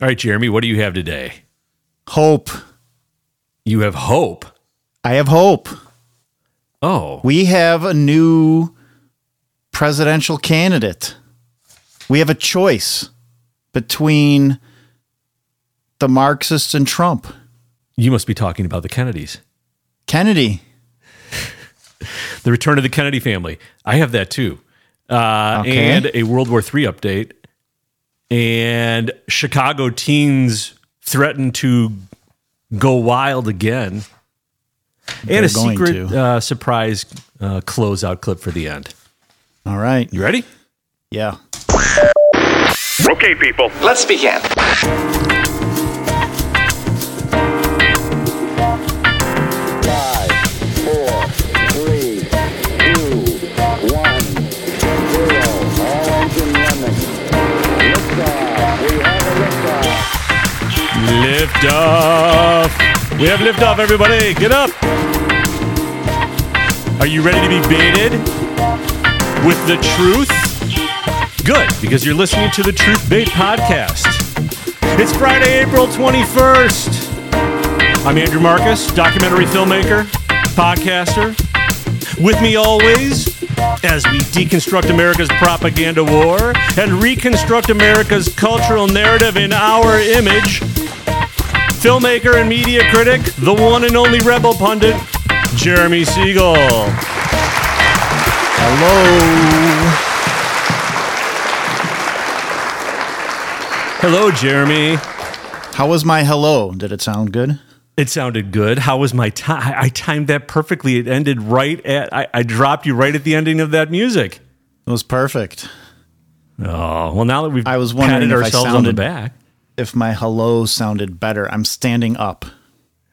All right, Jeremy, what do you have today? Hope. You have hope. I have hope. Oh, We have a new presidential candidate. We have a choice between the Marxists and Trump. you must be talking about the Kennedys. Kennedy. The return of the Kennedy family. I have that too. Uh, Okay. And a World War III update. And Chicago teens threaten to go wild again. They're and a secret uh, surprise uh, closeout clip for the end. All right. You ready? Yeah. Okay, people. Let's begin. Lift off. We have lift off, everybody. Get up. Are you ready to be baited with the truth? Good, because you're listening to the Truth Bait Podcast. It's Friday, April 21st. I'm Andrew Marcus, documentary filmmaker, podcaster. With me always, as we deconstruct America's propaganda war and reconstruct America's cultural narrative in our image, filmmaker and media critic, the one and only rebel pundit, Jeremy Siegel. Hello. Hello, Jeremy. How was my hello? Did it sound good? It sounded good. How was my time? I timed that perfectly. It ended right at, I, I dropped you right at the ending of that music. It was perfect. Oh, well, now that we've I was wondering patted if I ourselves on the sounded- back. If my hello sounded better, I'm standing up.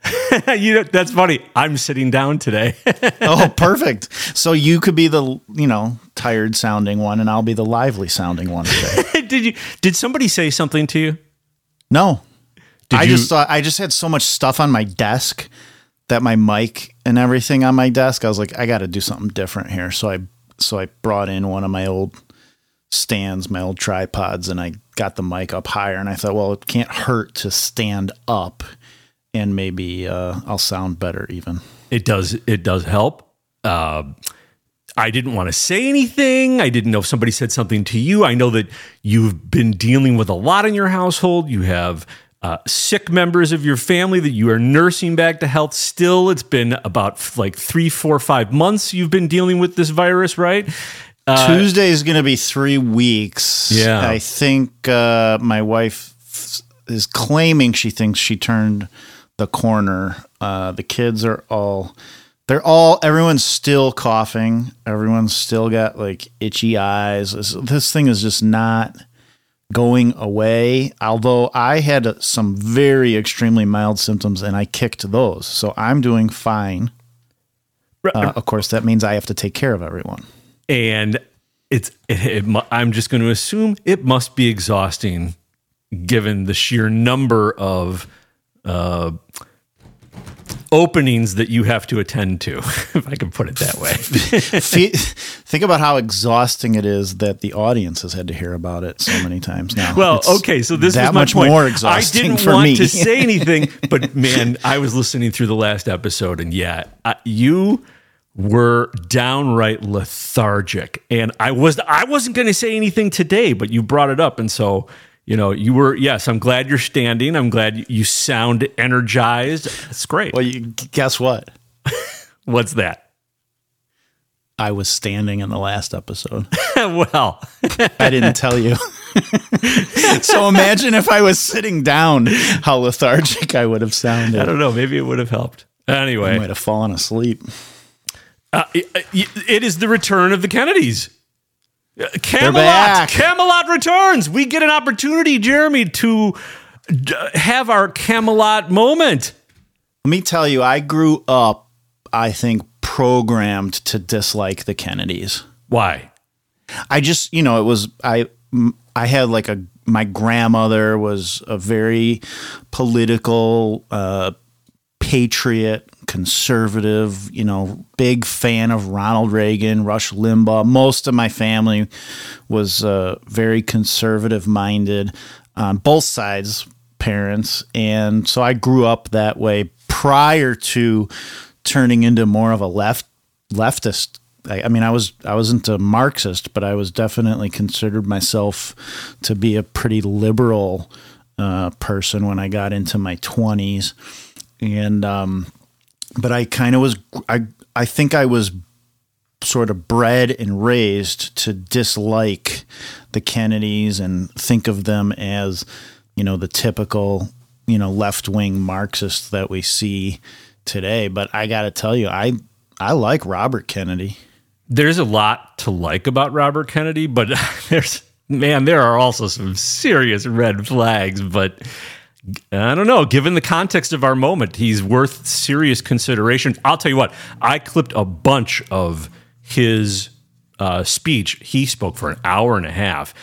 you know, that's funny. I'm sitting down today. Oh, perfect. So you could be the, you know, tired sounding one and I'll be the lively sounding one today. did you, did somebody say something to you? No. Did I you- just thought I just had so much stuff on my desk that my mic and everything on my desk, I was like, I got to do something different here. So I so I brought in one of my old stands, my old tripods, and I got the mic up higher. And I thought, well, it can't hurt to stand up, and maybe uh, I'll sound better even. It does. It does help. Uh, I didn't want to say anything. I didn't know if somebody said something to you. I know that you've been dealing with a lot in your household. You have uh, sick members of your family that you are nursing back to health. Still, it's been about like three, four, five months you've been dealing with this virus, right? Tuesday is going to be three weeks. Yeah. I think uh, my wife is claiming she thinks she turned the corner. Uh, the kids are all, they're all, everyone's still coughing. Everyone's still got like itchy eyes. This, this thing is just not going away. Although I had some very extremely mild symptoms and I kicked those. So I'm doing fine. Uh, of course, that means I have to take care of everyone. And it's it, it, i'm just going to assume it must be exhausting given the sheer number of uh, openings that you have to attend to if i can put it that way think about how exhausting it is that the audience has had to hear about it so many times now. well It's okay so this is that was my much point more i exhausting didn't for want me. to say anything but man i was listening through the last episode and yeah I, you were downright lethargic and i was i wasn't going to say anything today but you brought it up and so you know you were yes i'm glad you're standing i'm glad you sound energized it's great well, you, guess what? what's that I was standing in the last episode. well I didn't tell you. so imagine if I was sitting down, how lethargic I would have sounded. i don't know maybe it would have helped anyway I might have fallen asleep. Uh, it, it is the return of the Kennedys. Uh, Camelot. Camelot returns. We get an opportunity, Jeremy, to have our Camelot moment. Let me tell you, I grew up, I think, programmed to dislike the Kennedys. Why? I just, you know, it was I. I had like a my grandmother was a very political uh patriot, conservative, you know, big fan of Ronald Reagan, Rush Limbaugh. Most of my family was uh very conservative minded. on both sides parents and so I grew up that way prior to turning into more of a left leftist I, mean I was I wasn't a Marxist but I was definitely considered myself to be a pretty liberal uh, person when I got into my 20s and um but I kind of was I I think I was sort of bred and raised to dislike the Kennedys and think of them as, you know, the typical, you know, left wing marxist that we see today. But I got to tell you, I I like Robert Kennedy. There's a lot to like about Robert Kennedy, but there's man, there are also some serious red flags. But I don't know. Given the context of our moment, he's worth serious consideration. I'll tell you what. I clipped a bunch of his uh, speech. He spoke for an hour and a half,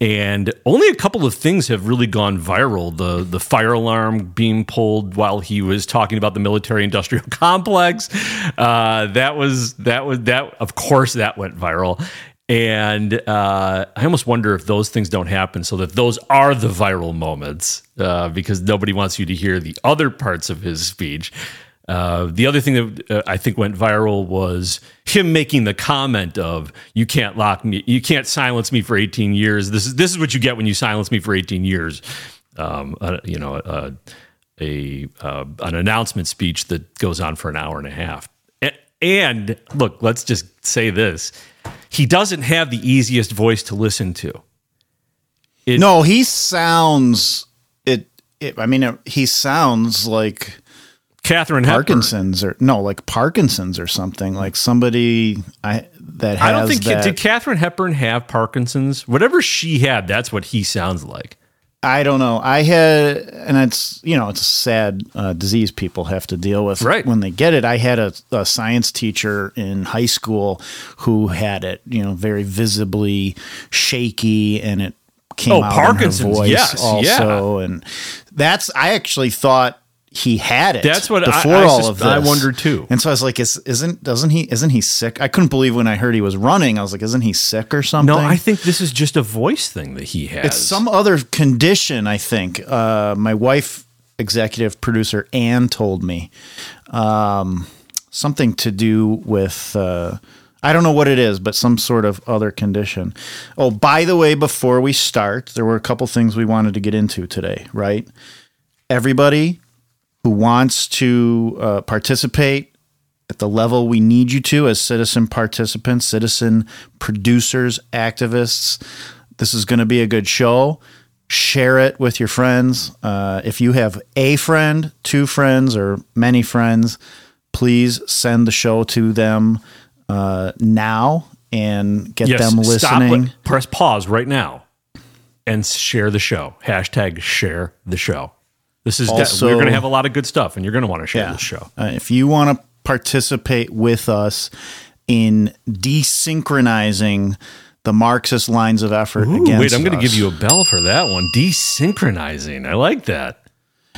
and only a couple of things have really gone viral. The the fire alarm being pulled while he was talking about the military industrial complex. Uh, that was that was that. Of course, that went viral. And uh, I almost wonder if those things don't happen, so that those are the viral moments, uh, because nobody wants you to hear the other parts of his speech. Uh, the other thing that uh, I think went viral was him making the comment of "You can't lock me, you can't silence me for 18 years. This is this is what you get when you silence me for 18 years." Um, uh, you know, uh, a an announcement speech that goes on for an hour and a half. And look, let's just say this: he doesn't have the easiest voice to listen to. It- No, he sounds it. it I mean, it, he sounds like Katharine Hepburn. Parkinson's or no, like Parkinson's or something. Like somebody I that has I don't think that. did Katharine Hepburn have Parkinson's. Whatever she had, that's what he sounds like. I don't know. I had, and it's you know it's a sad uh, disease people have to deal with Right. when they get it. I had a, a science teacher in high school who had it, you know, very visibly shaky, and it came Oh, out Parkinson's, in her voice yes, also, and that's I actually thought he had it. That's what I- before I all sus- of this. I wondered too. And so I was like, is, isn't doesn't he isn't he sick? I couldn't believe when I heard he was running. I was like, isn't he sick or something? No, I think this is just a voice thing that he has. It's some other condition, I think. Uh, my wife, executive producer Ann, told me um, something to do with. Uh, I don't know what it is, but some sort of other condition. Oh, by the way, before we start, there were a couple things we wanted to get into today, right? Everybody who wants to uh, participate at the level we need you to as citizen participants, citizen producers, activists. This is going to be a good show. Share it with your friends. Uh, if you have a friend, two friends, or many friends, please send the show to them uh, now and get yes, them listening. it, press pause right now and share the show. Hashtag share the show. This is de- Also- we're going to have a lot of good stuff, and you're going to want to share this show. Uh, if you want to participate with us in desynchronizing the Marxist lines of effort Ooh, against wait, I'm going to give you a bell for that one. Desynchronizing. I like that.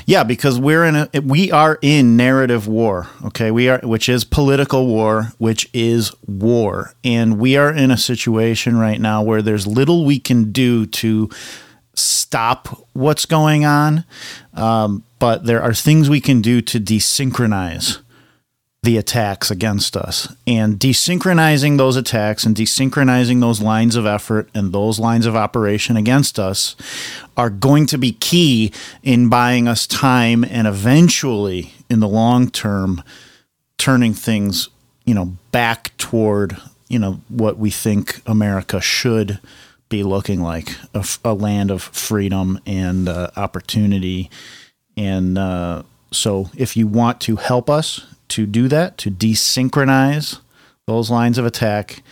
Yeah, because we're in a we are in narrative war, okay? We are which is political war, which is war. And we are in a situation right now where there's little we can do to stop what's going on. Um, but there are things we can do to desynchronize the attacks against us and desynchronizing those attacks and desynchronizing those lines of effort and those lines of operation against us are going to be key in buying us time and eventually in the long term turning things you know back toward you know what we think America should be looking like a land of freedom and uh, opportunity and uh, so, if you want to help us to do that, to desynchronize those lines of attack,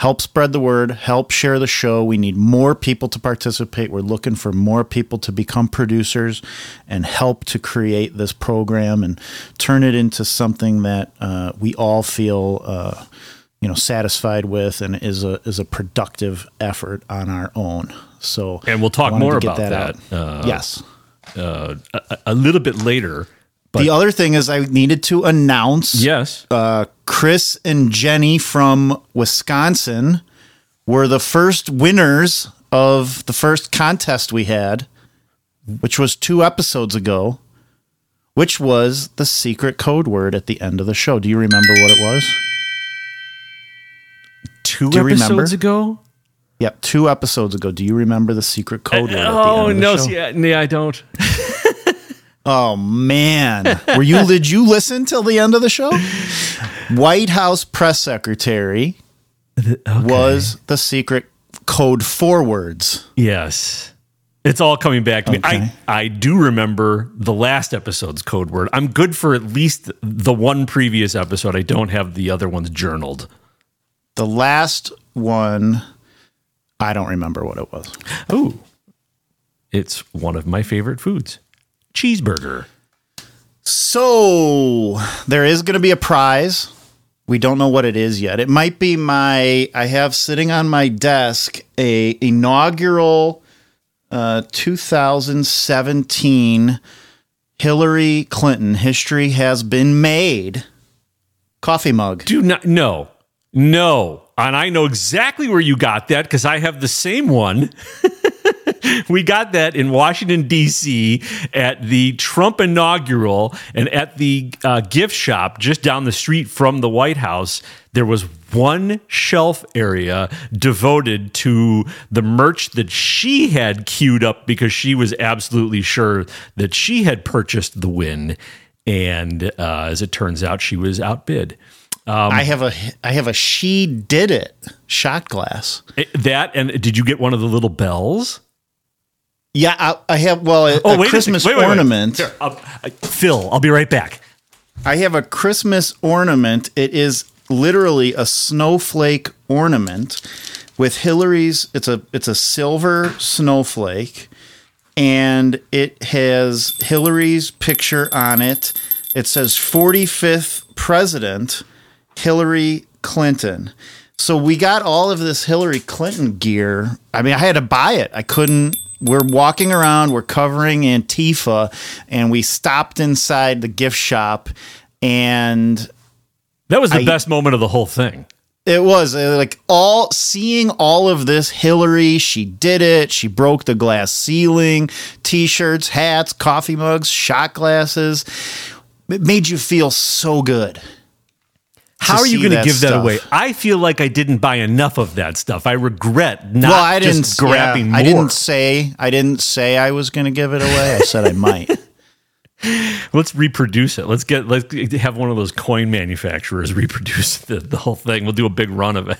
help spread the word, help share the show. We need more people to participate. We're looking for more people to become producers and help to create this program and turn it into something that uh, we all feel. Uh, you know, satisfied with, and is a is a productive effort on our own. So, And we'll talk more about out. that, uh, yes. a, a little bit later. But the other thing is, I needed to announce yes, uh, Chris and Jenny from Wisconsin were the first winners of the first contest we had which was two episodes ago, which was the secret code word at the end of the show. Do you remember what it was? Two Do episodes remember? ago. Yep, two episodes ago. Do you remember the secret uh, code word? at the Oh end of the no, see, uh, yeah, yeah, I don't. Oh man, were you did you listen till the end of the show? White House press secretary was the secret code four words. Yes. It's all coming back to me. I, I do remember the last episode's code word. I'm good for at least the one previous episode. I don't have the other ones journaled. The last one, I don't remember what it was. Oh, it's one of my favorite foods cheeseburger. So there is going to be a prize. We don't know what it is yet. It might be my. I have sitting on my desk a inaugural uh, 2017 Hillary Clinton history has been made coffee mug. Do not, no, no. And I know exactly where you got that because I have the same one. we got that in Washington, D.C. at the Trump inaugural and at the uh, gift shop just down the street from the White House. There was one shelf area devoted to the merch that she had queued up because she was absolutely sure that she had purchased the win. And uh, as it turns out, she was outbid. Um, I have a I have a she did it shot glass. That and did you get one of the little bells? Yeah, I, I have well a, oh, a wait a. Christmas Wait, wait, wait. ornament. Here, I'll- I- Phil, I'll be right back. I have a Christmas ornament. It is literally a snowflake ornament with Hillary's. It's a it's a silver snowflake, and it has Hillary's picture on it. It says 45th president Hillary Clinton. So we got all of this Hillary Clinton gear. I mean, I had to buy it. I couldn't. We're walking around, we're covering Antifa, and we stopped inside the gift shop, and That was the I- best moment of the whole thing. it was uh, like all seeing all of this Hillary, she did it. She broke the glass ceiling, t shirts, hats, coffee mugs, shot glasses. It made you feel so good. How are you going to that give that away? I feel like I didn't buy enough of that stuff. I regret not well, I didn't just grabbing yeah, more. I didn't say I didn't say I was going to give it away. I said I might. Let's reproduce it. Let's get let's have one of those coin manufacturers reproduce the, the whole thing. We'll do a big run of it.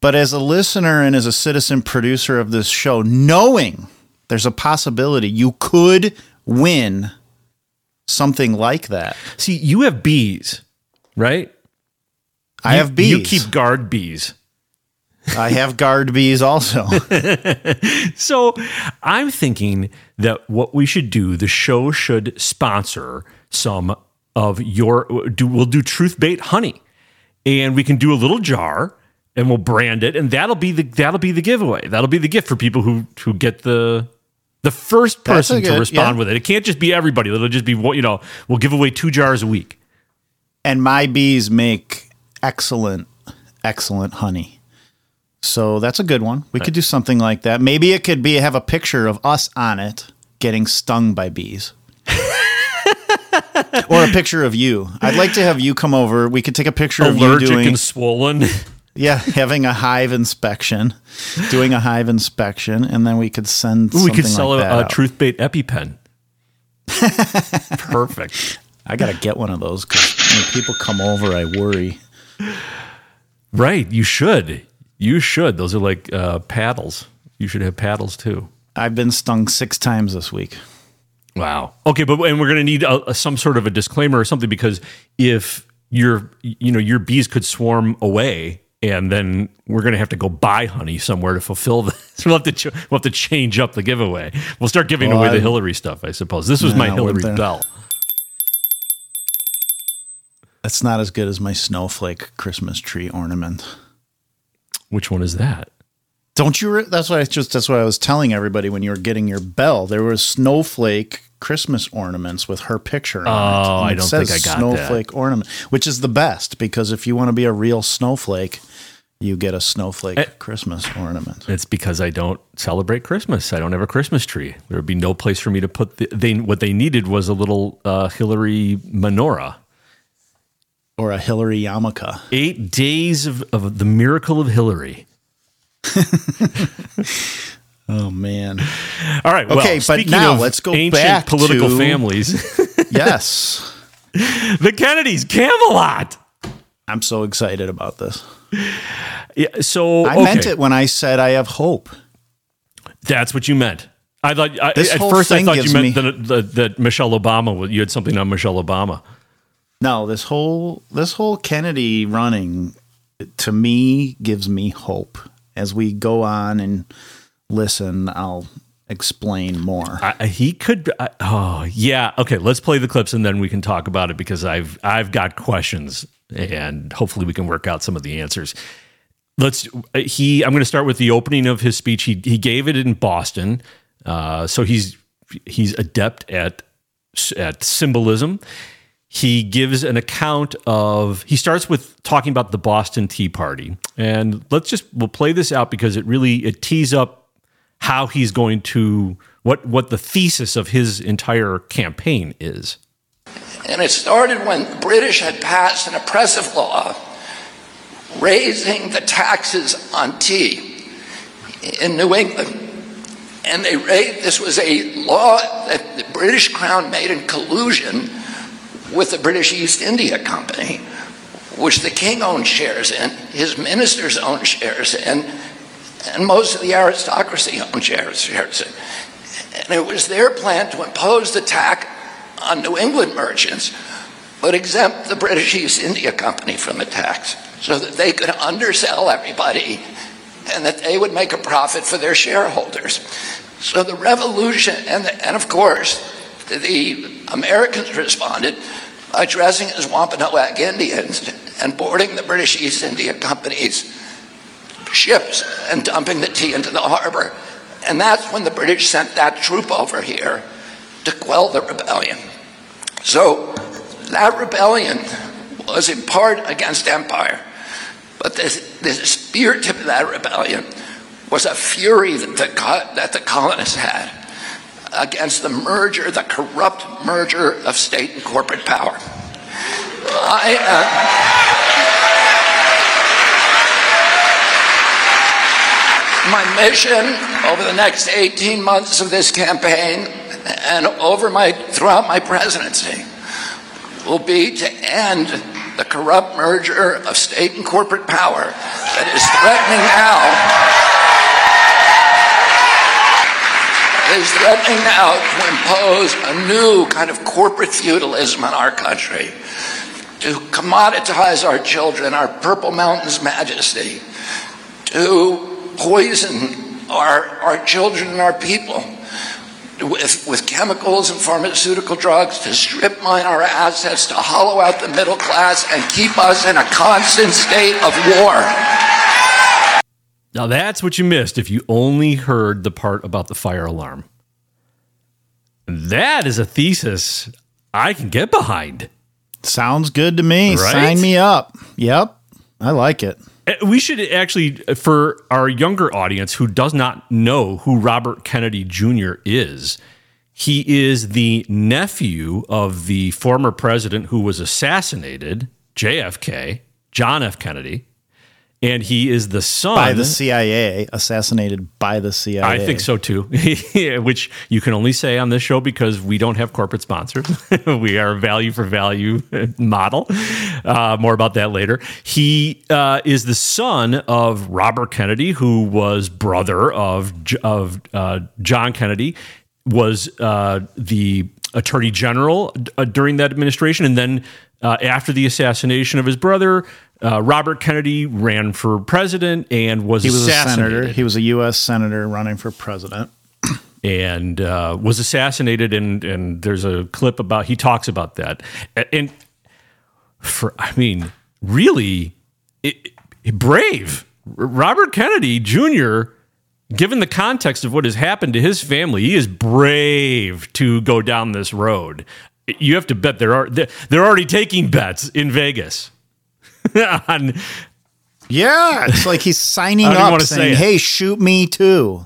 But as a listener and as a citizen producer of this show, knowing there's a possibility you could win something like that. See, you have bees, right? I You- have bees. You keep guard bees. I have guard bees also. So I'm thinking that what we should do, the show should sponsor some of your do we'll do truth bait honey. And we can do a little jar and we'll brand it and that'll be the that'll be the giveaway. That'll be the gift for people who who get the the first person to respond yeah. with it. It can't just be everybody. It'll just be what you know, we'll give away two jars a week. and my bees make excellent, excellent honey. So that's a good one. We could do something like that. Maybe it could be have a picture of us on it getting stung by bees. or a picture of you. I'd like to have you come over. We could take a picture of you doing and swollen. yeah, having a hive inspection, doing a hive inspection, and then we could send. Ooh, we could sell like a, a truth bait EpiPen. Perfect. I gotta get one of those because when people come over, I worry. Right. You should. You should. Those are like uh, paddles. You should have paddles too. I've been stung six times this week. Wow. Okay, but and we're going to need a, a- some sort of a disclaimer or something because if your you know your bees could swarm away and then we're going to have to go buy honey somewhere to fulfill this. we'll have to ch- we'll have to change up the giveaway. We'll start giving Well, away I- the Hillary stuff, I suppose. This was my Hillary bell. That's not as good as my snowflake Christmas tree ornament. Which one is that? Don't you? Re- that's what I just. That's what I was telling everybody when you were getting your bell. There was snowflake Christmas ornaments with her picture. on it. Oh, And I it don't says think I got snowflake ornament, which is the best because if you want to be a real snowflake, you get a snowflake Eh. Christmas ornament. It's because I don't celebrate Christmas. I don't have a Christmas tree. There would be no place for me to put the. They what they needed was a little uh, Hillary menorah. Or a Hillary yarmulke. Eight days of, of the miracle of Hillary. Oh man. All right. Well, Okay, but now let's go ancient back political to- families. yes. the Kennedys, Camelot. I'm so excited about this. Yeah. So I okay. meant it when I said I have hope. That's what you meant. I thought I, at first I thought you meant me- that, that, that Michelle Obama. You had something on Michelle Obama. No, this whole this whole Kennedy running to me gives me hope. As we go on and listen, I'll explain more. I, he could. I, oh yeah. Okay. Let's play the clips and then we can talk about it because I've I've got questions and hopefully we can work out some of the answers. Let's. He. I'm going to start with the opening of his speech. He he gave it in Boston. Uh, so he's he's adept at at symbolism. He gives an account of. He starts with talking about the Boston Tea Party, and let's just we'll play this out because it really it tees up how he's going to what what the thesis of his entire campaign is. And it started when the British had passed an oppressive law raising the taxes on tea in New England. And they raised, this was a law that the British Crown made in collusion with the British East India Company, which the king owned shares in, his ministers owned shares in, and most of the aristocracy owned shares, shares in. And it was their plan to impose the tax on New England merchants, but exempt the British East India Company from the tax so that they could undersell everybody and that they would make a profit for their shareholders. So the revolution, and, and of course, the Americans responded by dressing as Wampanoag Indians and boarding the British East India Company's ships and dumping the tea into the harbor. And that's when the British sent that troop over here to quell the rebellion. So that rebellion was in part against empire, but the, spirit of that rebellion was a fury that the, that the colonists had against the merger, the corrupt merger of state and corporate power. I, uh, my mission over the next 18 months of this campaign and over my throughout my presidency will be to end the corrupt merger of state and corporate power that is threatening now is threatening now to impose a new kind of corporate feudalism on our country to commoditize our children our purple mountains majesty to poison our, our children and our people with, with chemicals and pharmaceutical drugs, to strip mine our assets, to hollow out the middle class, and keep us in a constant state of war. Now that's what you missed if you only heard the part about the fire alarm. That is a thesis I can get behind. Sounds good to me. Right? Sign me up. Yep. I like it. Uh, We should actually, for our younger audience who does not know who Robert Kennedy Jr. is, he is the nephew of the former president who was assassinated, JFK, John F. Kennedy, and he is the son By the CIA, assassinated by the CIA. I think so too, which you can only say on this show because we don't have corporate sponsors. we are a value for value model. Uh, more about that later. He uh, is the son of Robert Kennedy, who was brother of of uh, John Kennedy, was uh, the attorney general uh, during that administration, and then uh, after the assassination of his brother. Uh, Robert Kennedy ran for president and was, He was a senator. He was a U.S. senator running for president. and uh, was assassinated. And and there's a clip about he talks about that. And for I mean, really, it, it- brave Robert Kennedy Jr. Given the context of what has happened to his family, he is brave to go down this road. You have to bet there they're they're already taking bets in Vegas on Yeah, it's like he's signing I don't even up wanna say saying, "Hey, shoot me too."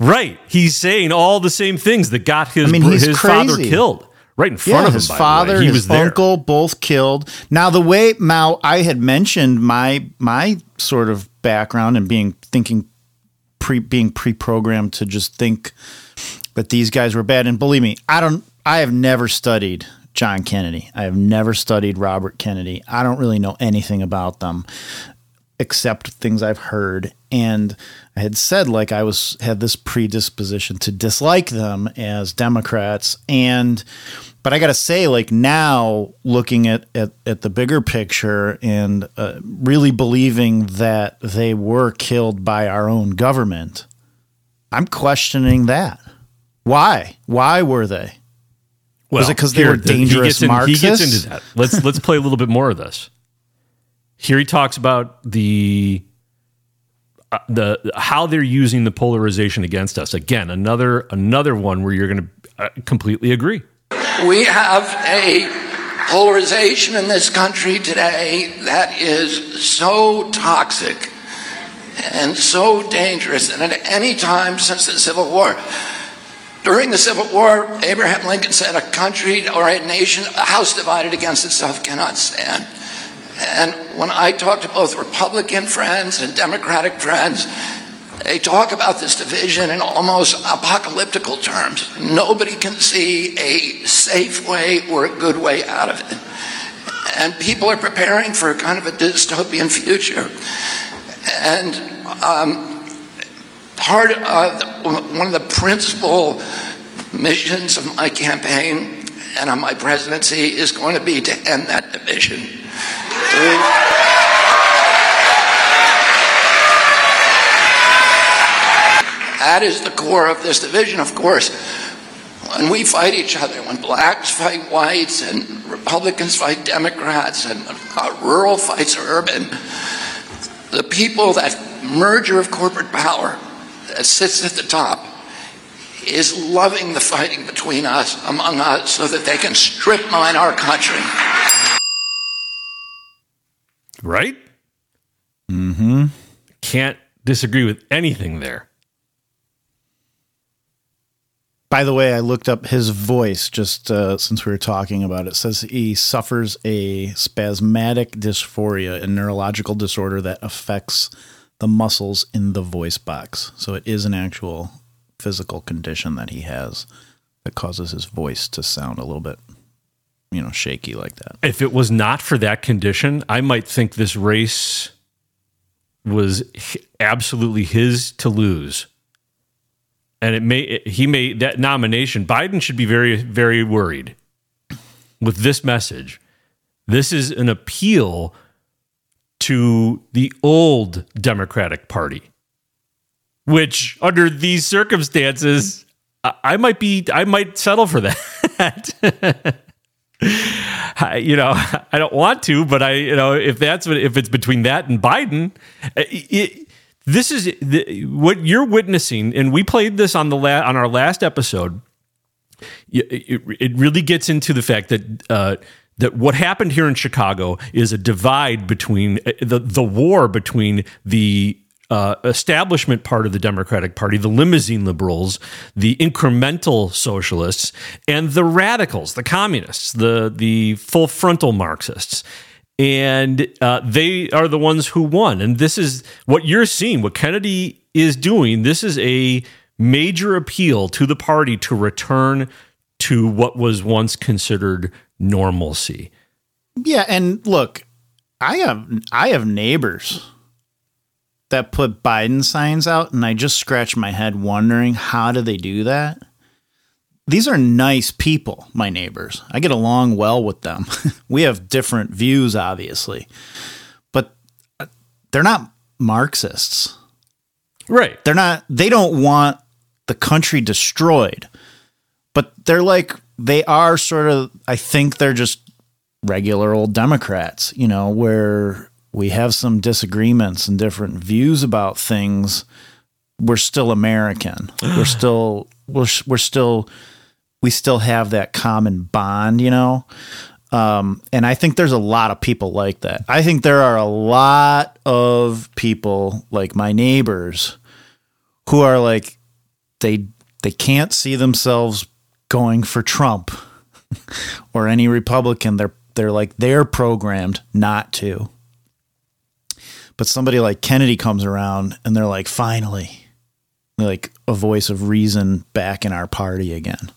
Right. He's saying all the same things that got his I mean, his father killed right in front yeah, of him. his father, he his was there. uncle, both killed. Now, the way Mao, I had mentioned my my sort of background and being thinking pre being pre-programmed to just think that these guys were bad. And believe me, I don't. I have never studied John Kennedy. I have never studied Robert Kennedy. I don't really know anything about them except things I've heard. And I had said like I was had this predisposition to dislike them as Democrats. And but I gotta say, like now looking at at, at the bigger picture and uh, really believing that they were killed by our own government, I'm questioning that. Why? Why were they? Was it 'cause they were the- he dangerous gets in- He gets into that. Let's let's play a little bit more of this. Here he talks about the uh, the how they're using the polarization against us. Again, another another one where you're going to uh, completely agree. We have a polarization in this country today that is so toxic and so dangerous. And at any time since the Civil War, during the Civil War, Abraham Lincoln said, A country or a nation, a house divided against itself cannot stand. And when I talk to both Republican friends and Democratic friends, they talk about this division in almost apocalyptical terms. Nobody can see a safe way or a good way out of it. And people are preparing for kind of a dystopian future. And um, part of one of the principal missions of my campaign and of my presidency is going to be to end that division. That is the core of this division, of course. When we fight each other, when blacks fight whites and Republicans fight Democrats and uh, rural fights urban, the people, that merger of corporate power that sits at the top, is loving the fighting between us, among us, so that they can strip mine our country. Right? Mm-hmm. Can't disagree with anything there. By the way, I looked up his voice just uh, since we were talking about it. It says he suffers a spasmodic dysphonia, a neurological disorder that affects the muscles in the voice box. So it is an actual physical condition that he has that causes his voice to sound a little bit, you know, shaky like that. If it was not for that condition, I might think this race was absolutely his to lose. And it may he may that nomination Biden should be very very worried with this message. This is an appeal to the old Democratic Party, which under these circumstances I, might be I might settle for that. You know, I don't want to, but I, you know, if that's what, if it's between that and Biden, it, it, this is the, what you're witnessing, and we played this on the la- on our last episode. It, it, it really gets into the fact that uh, that what happened here in Chicago is a divide between uh, the the war between the uh, establishment part of the Democratic Party, the limousine liberals, the incremental socialists, and the radicals, the communists, the the full frontal Marxists. And uh, they are the ones who won. And this is what you're seeing, what Kennedy is doing. This is a major appeal to the party to return to what was once considered normalcy. Yeah, and look, I have I have neighbors that put Biden signs out, and I just scratch my head wondering how do they do that. These are nice people, my neighbors. I get along well with them. we have different views, obviously, but uh, they're not Marxists. Right. They're not. They don't want the country destroyed, but they're like they are sort of. I think they're just regular old Democrats. You know, where we have some disagreements and different views about things. We're still American. we're still we're we're still we still have that common bond. You know. Um, and I think there's a lot of people like that. I think there are a lot of people like my neighbors who are like they they can't see themselves going for Trump or any Republican. They're they're like they're programmed not to. But somebody like Kennedy comes around and they're like, finally, like a voice of reason back in our party again.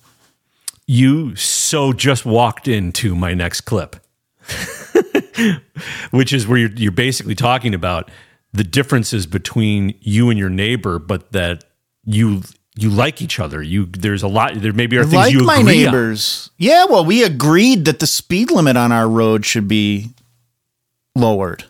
You so just walked into my next clip, which is where you're, you're basically talking about the differences between you and your neighbor, but that you you like each other. You there's a lot. There maybe are things like you my agree on. neighbors. Yeah, well, we agreed that the speed limit on our road should be lowered.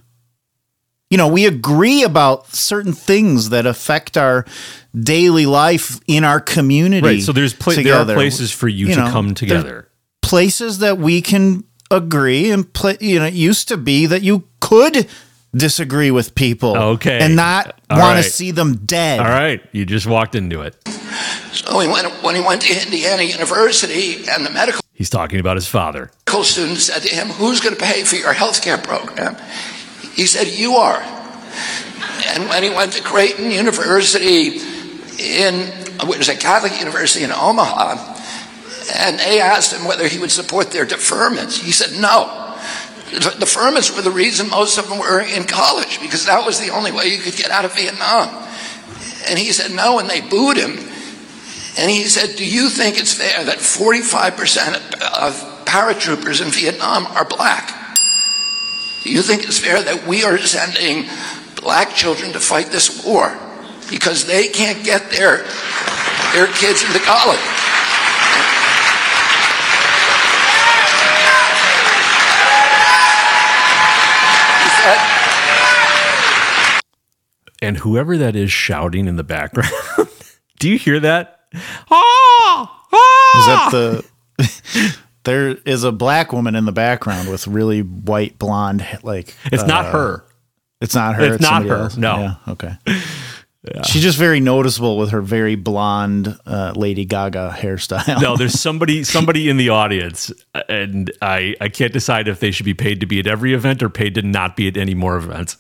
You know, we agree about certain things that affect our daily life in our community. Right. So there's pla- there are places for you, You to know, come together. Places that we can agree and play. You know, it used to be that you could disagree with people, Okay. and not All want right. to see them dead. All right, you just walked into it. So he went, when he went to Indiana University and the medical He's talking about his father. student said to him, Who's going to pay for your health care program? He said, You are. And when he went to Creighton University in, which was a Catholic university in Omaha, and they asked him whether he would support their deferments, he said no. The deferments were the reason most of them were in college because that was the only way you could get out of Vietnam. And he said no, and they booed him. And he said, Do you think it's fair that 45% of paratroopers in Vietnam are black? Do you think it's fair that we are sending black children to fight this war because they can't get their, their kids into college? And whoever that is shouting in the background, do you hear that? Ah! Ah! Is that the? there is a black woman in the background with really white blonde, like It's not uh, her. It's not her. It's not her, else. no. Yeah. Okay. She's just very noticeable with her very blonde uh, Lady Gaga hairstyle. No, there's somebody somebody in the audience, and I I can't decide if they should be paid to be at every event or paid to not be at any more events.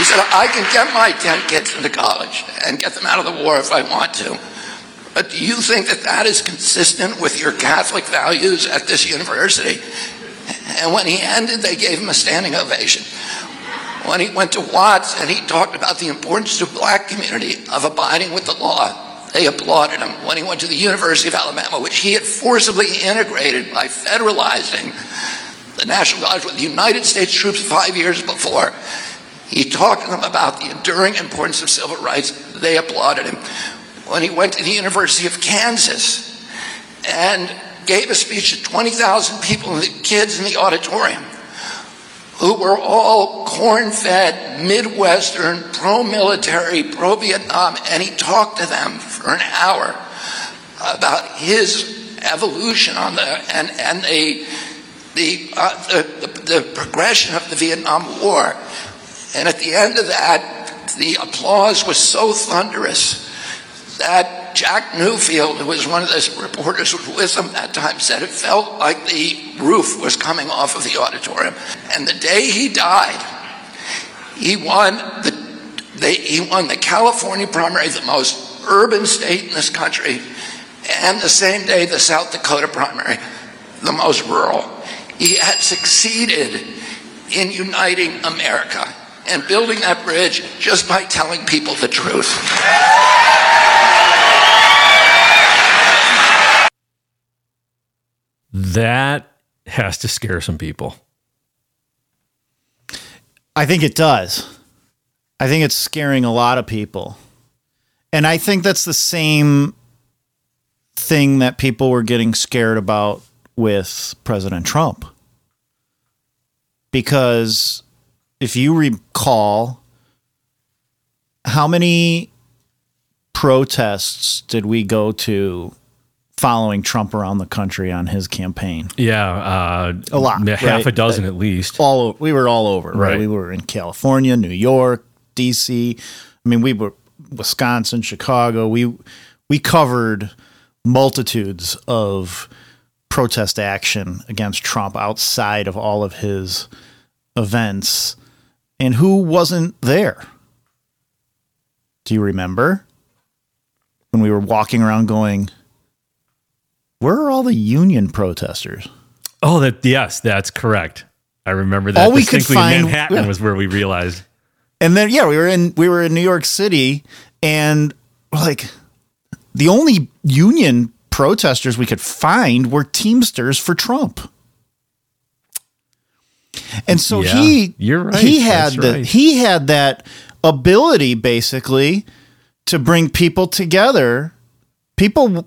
He said, I can get my 10 kids into college and get them out of the war if I want to. But do you think that that is consistent with your Catholic values at this university? And when he ended, they gave him a standing ovation. When he went to Watts and he talked about the importance to the black community of abiding with the law, they applauded him. When he went to the University of Alabama, which he had forcibly integrated by federalizing the National Guard with the United States troops five years before, he talked to them about the enduring importance of civil rights. They applauded him. When he went to the University of Kansas and gave a speech to 20,000 people, the kids in the auditorium, who were all corn fed, Midwestern, pro military, pro Vietnam, and he talked to them for an hour about his evolution on the and, and the, the, uh, the, the progression of the Vietnam War. And at the end of that, the applause was so thunderous that Jack Newfield, who was one of the reporters with him that time, said it felt like the roof was coming off of the auditorium. And the day he died, he won the they, he won the California primary, the most urban state in this country, and the same day the South Dakota primary, the most rural. He had succeeded in uniting America and building that bridge just by telling people the truth. That has to scare some people. I think it does. I think it's scaring a lot of people. And I think that's the same thing that people were getting scared about with President Trump. Because if you recall, how many protests did we go to following Trump around the country on his campaign? Yeah, uh, A lot, half right? a dozen at least. all we were all over right? Right. we were in california new york dc i mean we were wisconsin chicago we we covered multitudes of protest action against Trump outside of all of his events, and who wasn't there? Do you remember when we were walking around going, "Where are all the union protesters?" Oh, that yes, that's correct. I remember that All we could distinctly. find- Manhattan yeah. was where we realized. And then yeah, we were in we were in New York City and like the only union protesters we could find were Teamsters for Trump. And so Yeah, he you're right. he had the right. he had that ability basically to bring people together. People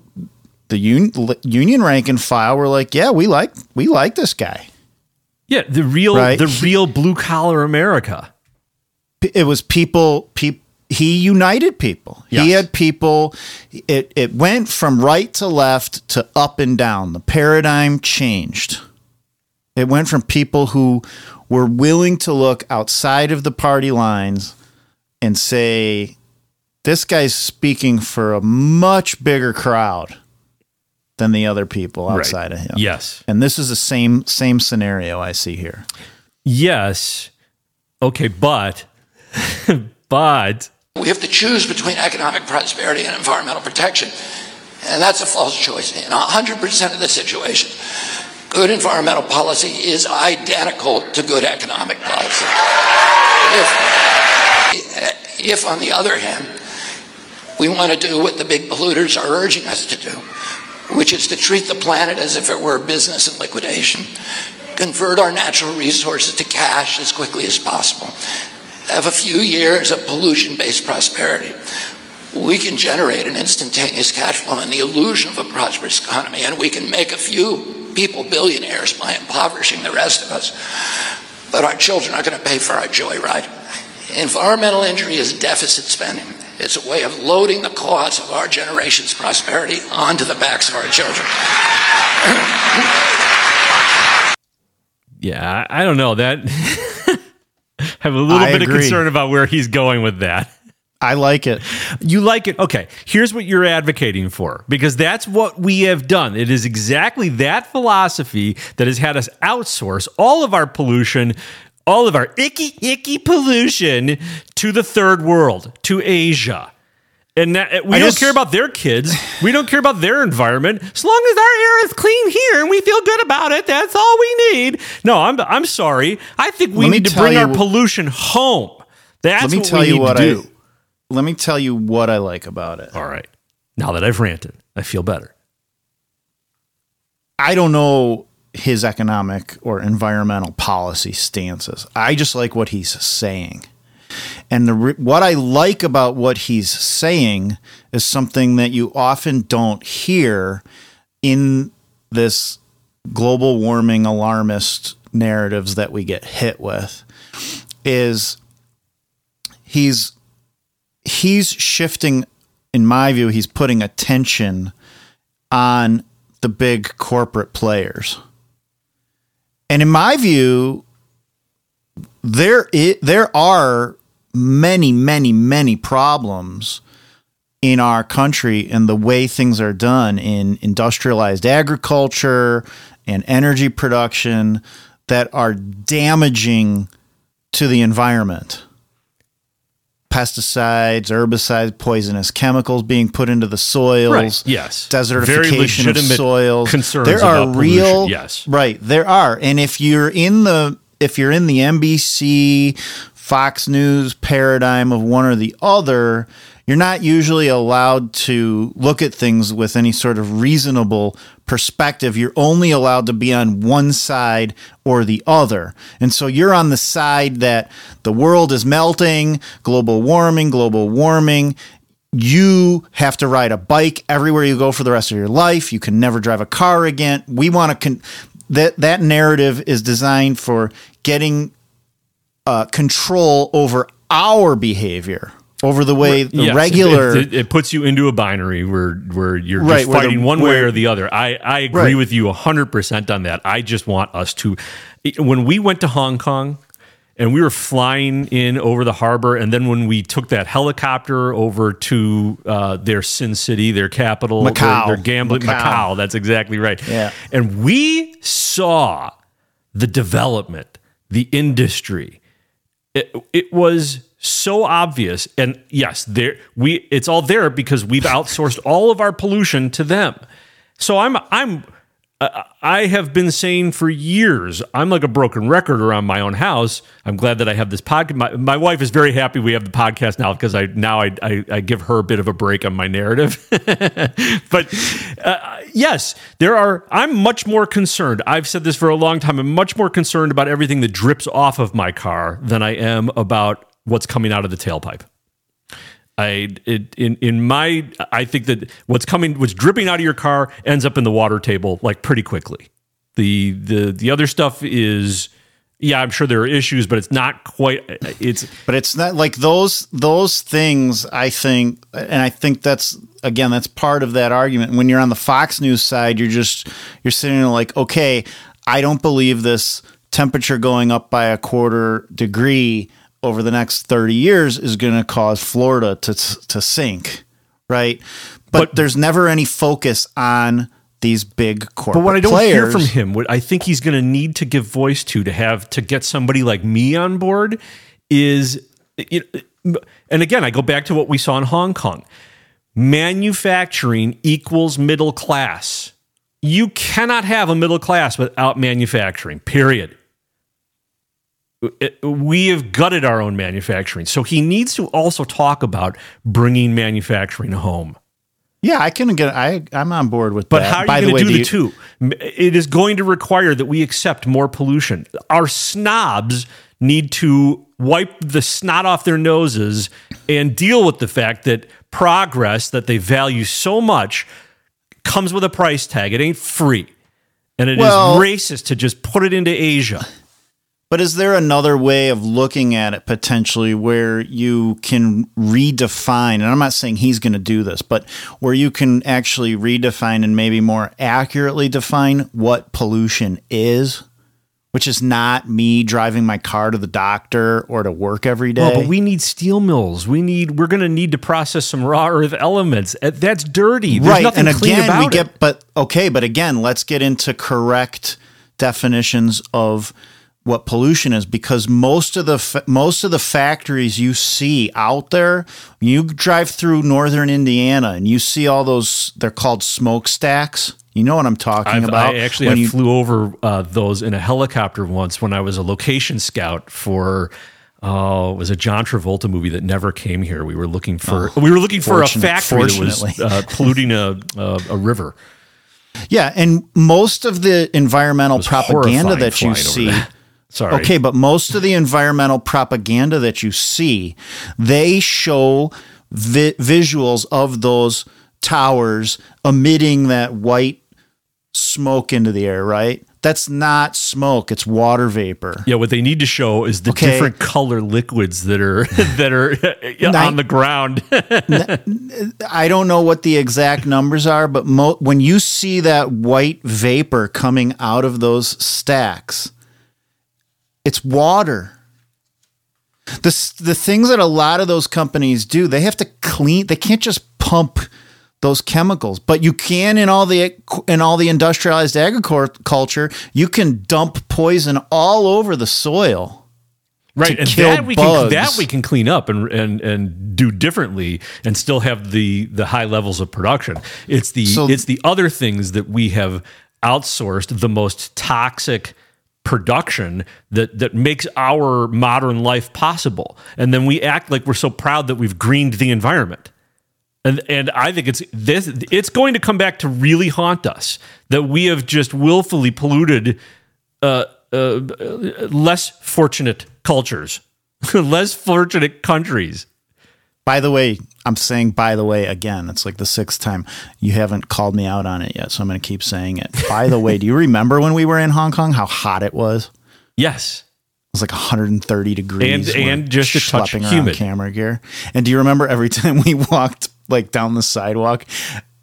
the un, union rank and file were like, "Yeah, we like we like this guy." Yeah, the real Right. the real blue collar America. it was people peop, he united people he had people it it went from right to left to up and down the paradigm changed it went from people who were willing to look outside of the party lines and say this guy's speaking for a much bigger crowd than the other people outside of him Yes. and this is the same same scenario i see here Yes. Okay, but but We have to choose between economic prosperity and environmental protection. And that's a false choice. In 100% of the situation, good environmental policy is identical to good economic policy. If, if on the other hand, we want to do what the big polluters are urging us to do, which is to treat the planet as if it were a business in liquidation, convert our natural resources to cash as quickly as possible, have a few years of pollution based prosperity. We can generate an instantaneous cash flow and the illusion of a prosperous economy, and we can make a few people billionaires by impoverishing the rest of us. But our children are going to pay for our joyride. Environmental injury is deficit spending. It's a way of loading the cost of our generation's prosperity onto the backs of our children. yeah, I I don't know that. I have a little I bit of concern about where he's going with that. I like it You like it. Okay, here's what you're advocating for because that's what we have done. It is exactly that philosophy that has had us outsource all of our pollution, all of our icky, icky pollution to the third world, to Asia. And that, we I don't just- care about their kids. We don't care about their environment. As long as our air is clean here and we feel good about it, that's all we need. No, I'm I'm sorry. I think we need to bring you our pollution home. That's let me what tell we you what to do. Let me tell you what I like about it. All right. Now that I've ranted, I feel better. I don't know his economic or environmental policy stances. I just like what he's saying. And the what I like about what he's saying is something that you often don't hear in this global warming alarmist narratives that we get hit with is he's he's shifting in my view he's putting attention on the big corporate players. And in my view there i there are many many many problems in our country and the way things are done in industrialized agriculture and energy production that are damaging to the environment pesticides, herbicides, poisonous chemicals being put into the soils. Right, yes. Desertification of soils. concerns there are real pollution, yes. Right, there are. And if you're in the if you're in the NBC, Fox News paradigm of one or the other, you're not usually allowed to look at things with any sort of reasonable perspective. You're only allowed to be on one side or the other. And so you're on the side that the world is melting, global warming, global warming. You have to ride a bike everywhere you go for the rest of your life. You can never drive a car again. We want to con- that that narrative is designed for getting uh, control over our behavior, over the way the Yes, regular. It, it, it puts you into a binary where where you're Right, just where the- fighting one way or the other. I, I agree Right. with you 100% on that. I just want us to when we went to Hong Kong and we were flying in over the harbor. And then when we took that helicopter over to uh, their Sin City, their capital, their- Macau. their, gambling Macau. Macau. That's exactly right. Yeah. And we saw the development, the industry. It, it was so obvious, and yes, there we it's all there because we've outsourced all of our pollution to them. So I'm I'm uh, I have been saying for years, I'm like a broken record around my own house. I'm glad that I have this podcast. My, my wife is very happy we have the podcast now because I now I, I, I give her a bit of a break on my narrative. but uh, yes, there are. I'm much more concerned. I've said this for a long time. I'm much more concerned about everything that drips off of my car than I am about what's coming out of the tailpipe. I it, in in my I think that what's coming what's dripping out of your car ends up in the water table like pretty quickly. The the the other stuff is yeah, I'm sure there are issues, but it's not quite it's but it's not like those those things i think and i think that's again that's part of that argument when you're on the fox news side you're just you're sitting there like okay i don't believe this temperature going up by a quarter degree over the next 30 years is going to cause florida to to sink right but, But- there's never any focus on these big corporate But what I don't players. hear from him, what I think he's going to need to give voice to to have to get somebody like me on board is, you know, and again, I go back to what we saw in Hong Kong. Manufacturing equals middle class. You cannot have a middle class without manufacturing. Period. It- we have gutted our own manufacturing, so he needs to also talk about bringing manufacturing home. yeah i can get i i'm on board with But that how are you going to do do the two? It is going to require that we accept more pollution. Our snobs need to wipe the snot off their noses and deal with the fact that progress that they value so much comes with a price tag. It ain't free. And it is Well- racist to just put it into Asia. But is there another way of looking at it potentially where you can redefine, and I'm not saying he's going to do this, but where you can actually redefine and maybe more accurately define what pollution is, which is not me driving my car to the doctor or to work every day? Well, but we need steel mills. We need. We're going to need to process some raw earth elements. Uh, That's dirty. There's right. nothing And clean again, we it. get, but okay, but again, let's get into correct definitions of what pollution is because most of the fa- most of the factories you see out there you drive through northern indiana and you see all those they're called smokestacks you know what i'm talking I've, about I actually I you- flew over uh, those in a helicopter once when I was a location scout for. Oh, it was a John Travolta movie that never came here. We were looking for we were looking for a factory that was uh, polluting a, a a river. yeah and most of the environmental propaganda that you see that. Sorry. Okay, but most of the environmental propaganda that you see, they show vi- visuals of those towers emitting that white smoke into the air, right? That's not smoke, it's water vapor. Yeah, what they need to show is the Okay. different color liquids that are that are on the ground. I don't know what the exact numbers are, but mo- when you see that white vapor coming out of those stacks, it's water. The, the things that a lot of those companies do, they have to clean. They can't just pump those chemicals, but you can in all the in all the industrialized agriculture. You can dump poison all over the soil. right and that we can that we can clean up and and and do differently and still have the the high levels of production it's the So- it's the other things that we have outsourced the most toxic production that that makes our modern life possible and then we act like we're so proud that we've greened the environment and and I think it's this it's going to come back to really haunt us that we have just willfully polluted uh, uh, less fortunate cultures, less fortunate countries. By the way, I'm saying by the way again. It's like the sixth time you haven't called me out on it yet, so I'm going to keep saying it. By the way, do you remember when we were in Hong Kong how hot it was? Yes. It was like 130 degrees And- and just a touch around humid. camera gear. And do you remember every time we walked like down the sidewalk,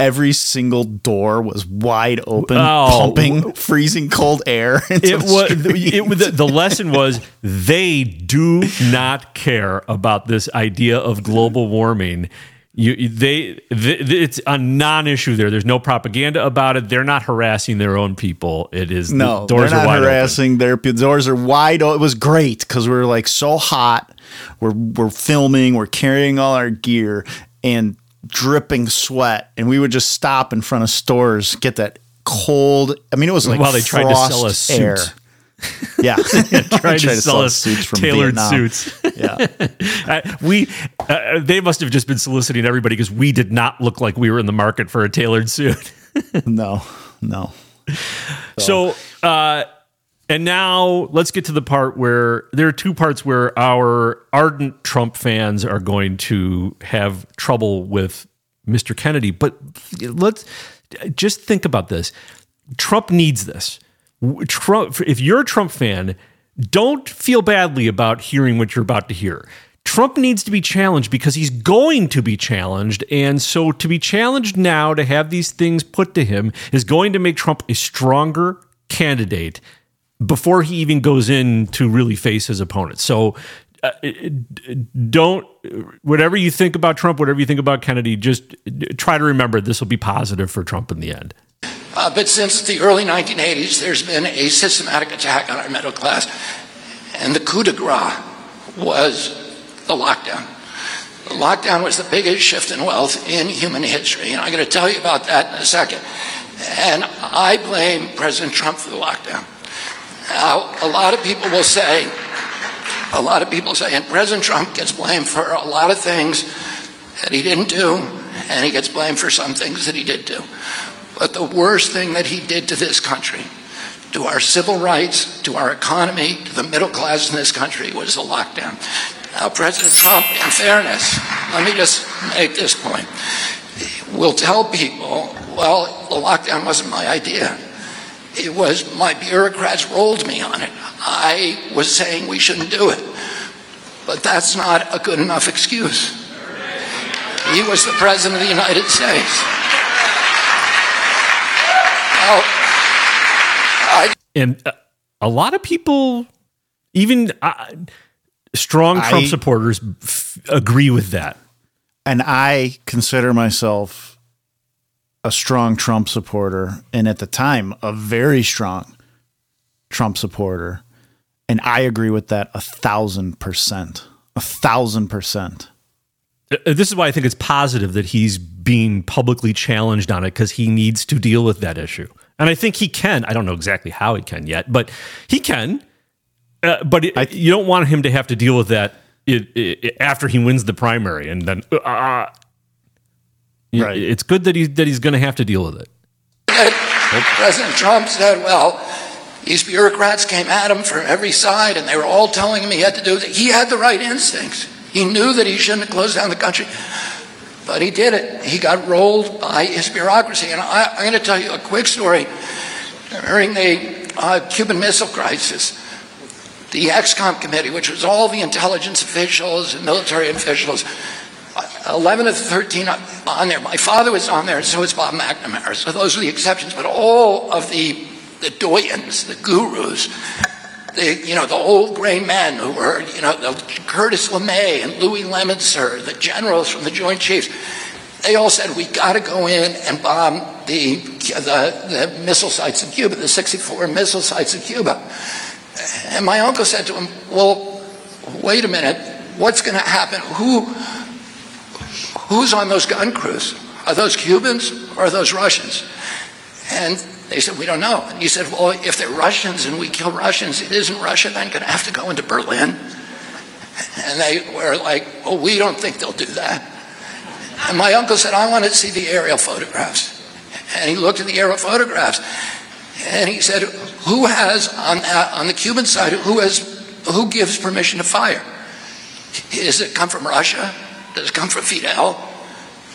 every single door was wide open, Oh. pumping freezing cold air. into it the was it, was- the, the lesson was they do not care about this idea of global warming you they, th it's a non-issue there there's no propaganda about it they're not harassing their own people it is No, the doors they're are not wide open. harassing. Their p- doors are wide. o- It was great because we were like so hot. We're we're filming. We're carrying all our gear and dripping sweat, and we would just stop in front of stores, get that cold. I mean, it was like While they tried to sell us frost air. suits. Yeah, trying to sell us suits, tailored Vietnam. suits Yeah, I- we uh, they must have just been soliciting everybody because we did not look like we were in the market for a tailored suit no, no. So, uh, and now let's get to the part where there are two parts where our ardent Trump fans are going to have trouble with Mr. Kennedy. But let's just think about this. Trump needs this. Trump, if you're a Trump fan, don't feel badly about hearing what you're about to hear. Trump needs to be challenged because he's going to be challenged. And so to be challenged now, to have these things put to him, is going to make Trump a stronger candidate before he even goes in to really face his opponent. So uh, don't, whatever you think about Trump, whatever you think about Kennedy, just try to remember this will be positive for Trump in the end. Uh, but since the early 1980s, there's been a systematic attack on our middle class. And the coup de grace was the lockdown. The lockdown was the biggest shift in wealth in human history. And I'm going to tell you about that in a second. And I blame President Trump for the lockdown. Now, a lot of people will say, a lot of people say, and President Trump gets blamed for a lot of things that he didn't do, and he gets blamed for some things that he did do. But the worst thing that he did to this country, to our civil rights, to our economy, to the middle class in this country was the lockdown. Now, President Trump, in fairness, let me just make this point, will tell people, well, the lockdown wasn't my idea. It was my bureaucrats rolled me on it. I was saying we shouldn't do it. But that's not a good enough excuse. He was the President of the United States. Now, I and uh, a lot of people, even uh, strong Trump I- supporters, f- agree with that. and I consider myself a strong Trump supporter, and at the time, a very strong Trump supporter. And I agree with that a thousand percent. A thousand percent. Uh, This is why I think it's positive that he's being publicly challenged on it because he needs to deal with that issue, and I think he can. I don't know exactly how he can yet, but he can. Uh, but it, you don't want him to have to deal with that it, it, after he wins the primary, and then uh, y- Right. It's good that he that he's going to have to deal with it. President Trump said, well, these bureaucrats came at him from every side and they were all telling him he had to do it. He had the right instincts. He knew that he shouldn't have closed down the country, but he did it. He got rolled by his bureaucracy. And I, I'm going to tell you a quick story. During the uh, Cuban Missile Crisis, the EXCOM committee, which was all the intelligence officials and military officials, 11 of the 13 on there. My father was on there, and so was Bob McNamara. So those are the exceptions. But all of the, the doyens, the gurus, the, you know, the old gray men who were, you know, the Curtis LeMay and Louis Lemnitzer, the generals from the Joint Chiefs, they all said, we got to go in and bomb the, the, the missile sites in Cuba, the 64 missile sites in Cuba. And my uncle said to him, well, wait a minute, what's going to happen? Who, who's on those gun crews? Are those Cubans or are those Russians? And they said, we don't know. And he said, well, if they're Russians and we kill Russians, isn't Russia then going to have to go into Berlin? And they were like, well, we don't think they'll do that. And my uncle said, I want to see the aerial photographs. And he looked at the aerial photographs and he said, who has on, on the Cuban side, who, has, who gives permission to fire? Does it come from Russia? Does it come from Fidel?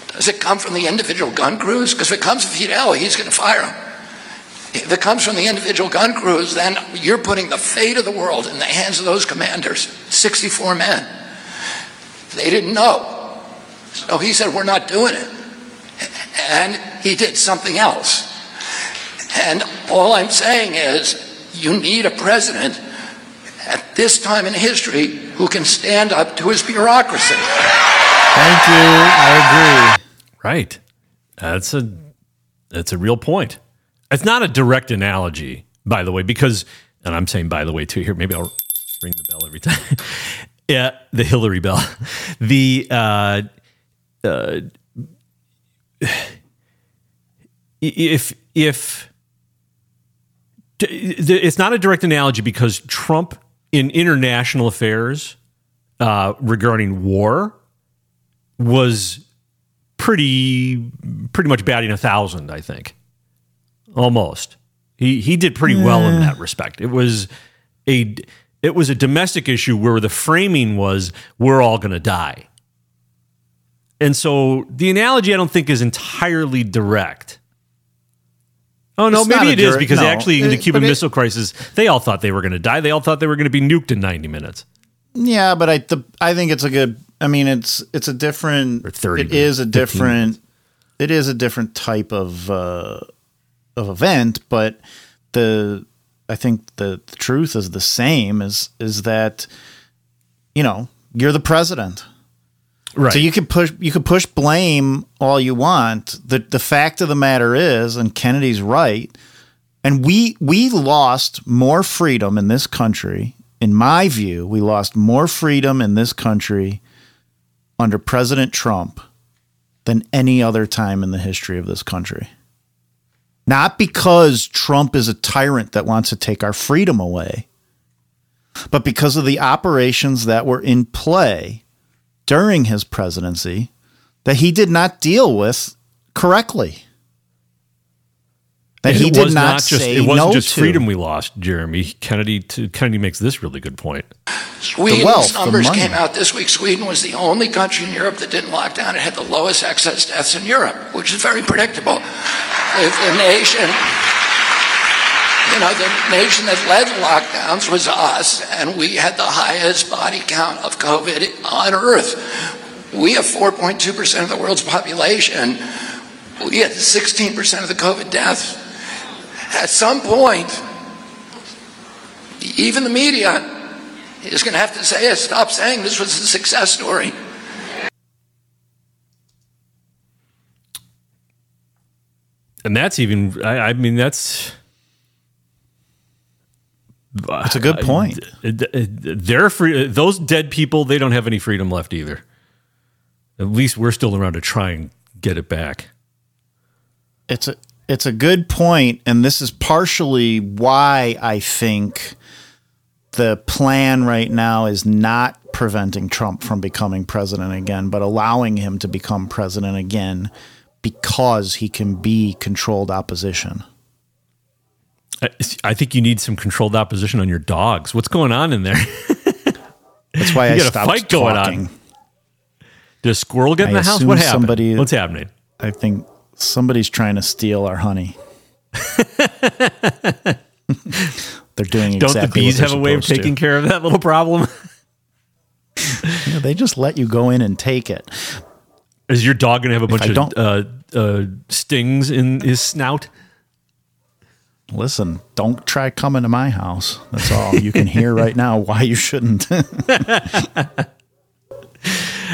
Does it come from the individual gun crews? Because if it comes from Fidel, he's going to fire them. If it comes from the individual gun crews, then you're putting the fate of the world in the hands of those commanders, 64 men. They didn't know. So he said, We're not doing it. and he did something else. And all I'm saying is, you need a president at this time in history who can stand up to his bureaucracy. Thank you. I agree. Right. That's a that's a real point. It's not a direct analogy, by the way, because and I'm saying by the way too here. Maybe I'll ring the bell every time. yeah, the Hillary bell. The uh, uh, if if it's not a direct analogy because Trump in international affairs uh, regarding war was pretty pretty much batting a thousand, I think. Almost. He he did pretty well in that respect. It was a it was a domestic issue where the framing was we're all going to die. And so the analogy I don't think is entirely direct. Oh no, It's maybe it is direct- because no. actually in the Cuban it- Missile Crisis, they all thought they were going to die. They all thought they were going to be nuked in 90 minutes. Yeah, but I the, I think it's a good. I mean, it's it's a different. Or 30 It is a 15 different. It is a different type of uh, of event, but the I think the, the truth is the same. Is is that you know you're the president. Right. So you can push you can push blame all you want. The the fact of the matter is, and Kennedy's right, and we we lost more freedom in this country. In my view, we lost more freedom in this country under President Trump than any other time in the history of this country. Not because Trump is a tyrant that wants to take our freedom away, but because of the operations that were in play during his presidency that he did not deal with correctly. That And he it did was not, just say it wasn't no just to. freedom we lost, Jeremy. Kennedy to, Kennedy makes this really good point. Sweden's wealth, numbers came out this week. Sweden was the only country in Europe that didn't lock down. It had the lowest excess deaths in Europe, which is very predictable. If the nation, you know, the nation that led lockdowns was us, and we had the highest body count of COVID on Earth. We have 4.2% of the world's population. We had 16% of the COVID deaths. At some point, even the media is going to have to say it. Stop saying this was a success story. And that's even I, I mean that's That's a good point. they're free those dead people they don't have any freedom left either. At least we're still around to try and get it back. It's a it's a good point, and this is partially why I think the plan right now is not preventing Trump from becoming president again, but allowing him to become president again because he can be controlled opposition. I, I think you need some controlled opposition on your dogs. What's going on in there? That's why I You got a stopped fight going on. talking. Did a squirrel get in I the house? What happened? somebody- What's happening? I think somebody's trying to steal our honey. they're doing exactly Don't the bees have a way of they're to. taking care of that little problem? Yeah, they just let you go in and take it. Is your dog going to have a bunch of uh, uh, stings in his snout? Listen, don't try coming to my house. That's all. You can hear right now why you shouldn't. All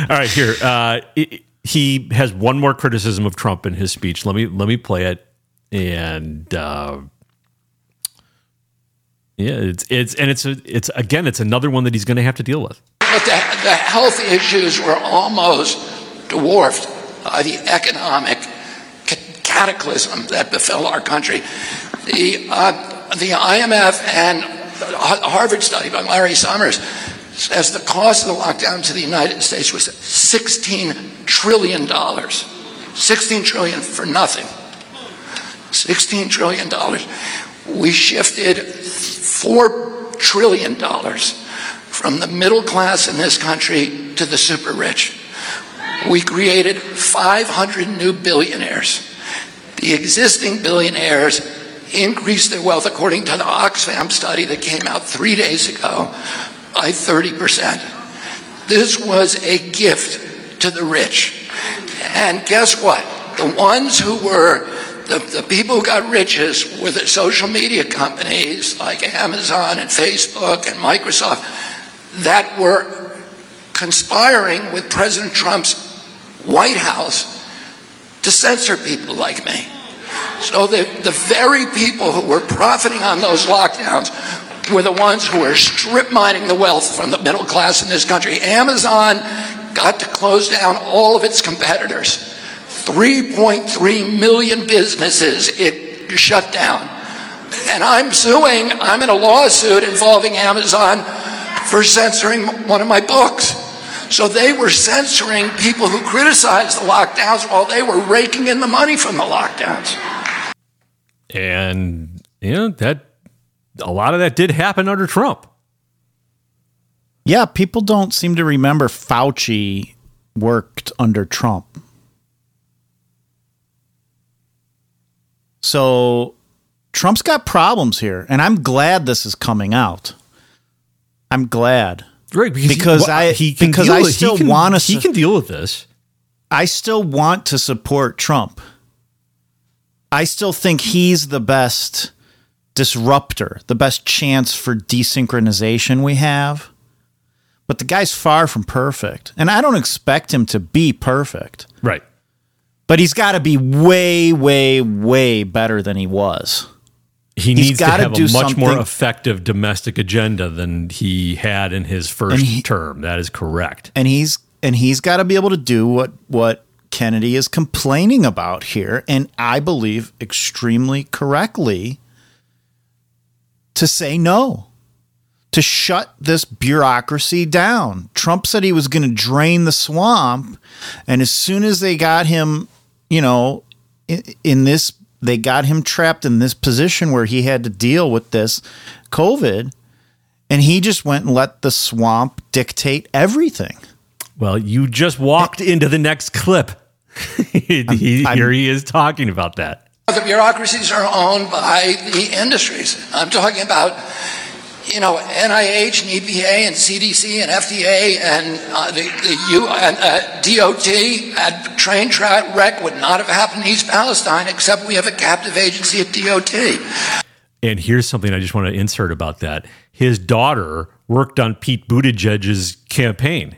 right, here. Uh, i- he has one more criticism of Trump in his speech. Let me let me play it. And uh, yeah, it's it's and it's it's again it's another one that he's going to have to deal with. But the, the health issues were almost dwarfed by the economic cataclysm that befell our country. The, uh, the IMF and Harvard study by Larry Summers says the cost of the lockdown to the United States was $16 trillion. 16 trillion for nothing. $16 trillion. We shifted $4 trillion from the middle class in this country to the super rich. We created 500 new billionaires. The existing billionaires increased their wealth, according to the Oxfam study that came out three days ago, by 30%. This was a gift to the rich. And guess what? The ones who were the, the people who got riches were the social media companies like Amazon and Facebook and Microsoft that were conspiring with President Trump's White House to censor people like me. So the, the very people who were profiting on those lockdowns were the ones who were strip mining the wealth from the middle class in this country. Amazon got to close down all of its competitors. 3.3 million businesses it shut down. And I'm suing, I'm in a lawsuit involving Amazon for censoring one of my books. So they were censoring people who criticized the lockdowns while they were raking in the money from the lockdowns. And you know that a lot of that did happen under Trump. Yeah, people don't seem to remember Fauci worked under Trump. So Trump's got problems here, and I'm glad this is coming out. I'm glad. Right, because, Because he, I- he can because deal I with- still wanna he can deal with this. I still want to support Trump. I still think he's the best disruptor, the best chance for desynchronization we have. But the guy's far from perfect. And I don't expect him to be perfect. Right. But he's got to be way, way, way better than he was. He He's needs to have a do much more effective domestic agenda than he had in his first he- term. That is correct. and he's and he's got to be able to do what what Kennedy is complaining about here and I believe extremely correctly to say no to shut this bureaucracy down. Trump said he was going to drain the swamp and as soon as they got him, you know, in, in this they got him trapped in this position where he had to deal with this COVID and he just went and let the swamp dictate everything. Well, you just walked into the next clip. He- I'm- here he is talking about that. The bureaucracies are owned by the industries. I'm talking about, you know, NIH and EPA and CDC and FDA and uh, the, the U and uh, DOT had train track wreck would not have happened in East Palestine except we have a captive agency at DOT. And here's something I just want to insert about that. His daughter worked on Pete Buttigieg's campaign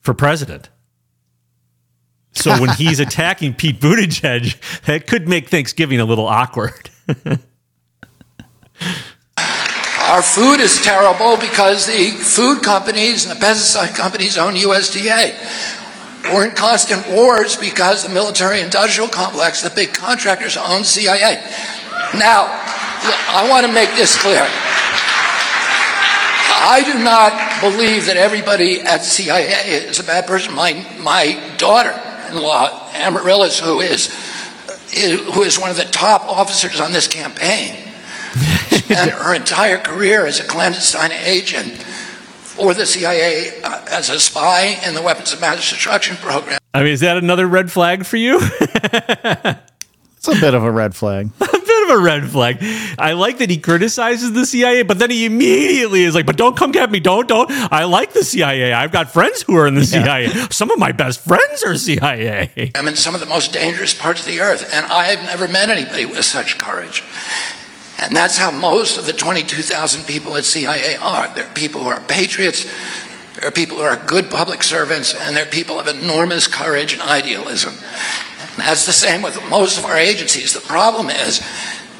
for president. So when he's attacking Pete Buttigieg, that could make Thanksgiving a little awkward. Our food is terrible because the food companies and the pesticide companies own USDA. We're in constant wars because the military industrial complex, the big contractors, own CIA. Now, I want to make this clear. I do not believe that everybody at CIA is a bad person. My, my daughter-in-law, Amaryllis, who is, is who is one of the top officers on this campaign, spent her entire career as a clandestine agent for the CIA uh, as a spy in the weapons of mass destruction program. I mean, is that another red flag for you? It's a bit of a red flag. a bit of a red flag. I like that he criticizes the CIA, but then he immediately is like, "But don't come get me! Don't, don't! I like the CIA. I've got friends who are in the CIA. Some of my best friends are CIA." I'm in some of the most dangerous parts of the earth, and I have never met anybody with such courage. And that's how most of the 22,000 people at CIA are. They're people who are patriots, there are people who are good public servants, and there are people of enormous courage and idealism. And that's the same with most of our agencies. The problem is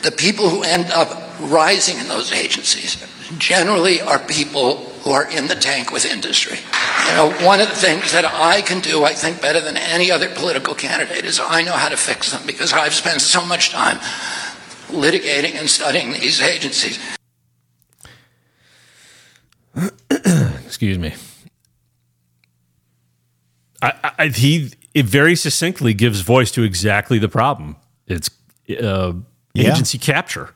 the people who end up rising in those agencies generally are people who are in the tank with industry. You know, one of the things that I can do, I think, better than any other political candidate is I know how to fix them because I've spent so much time litigating and studying these agencies. Excuse me. I, I, he it very succinctly gives voice to exactly the problem. It's uh, Yeah. agency capture.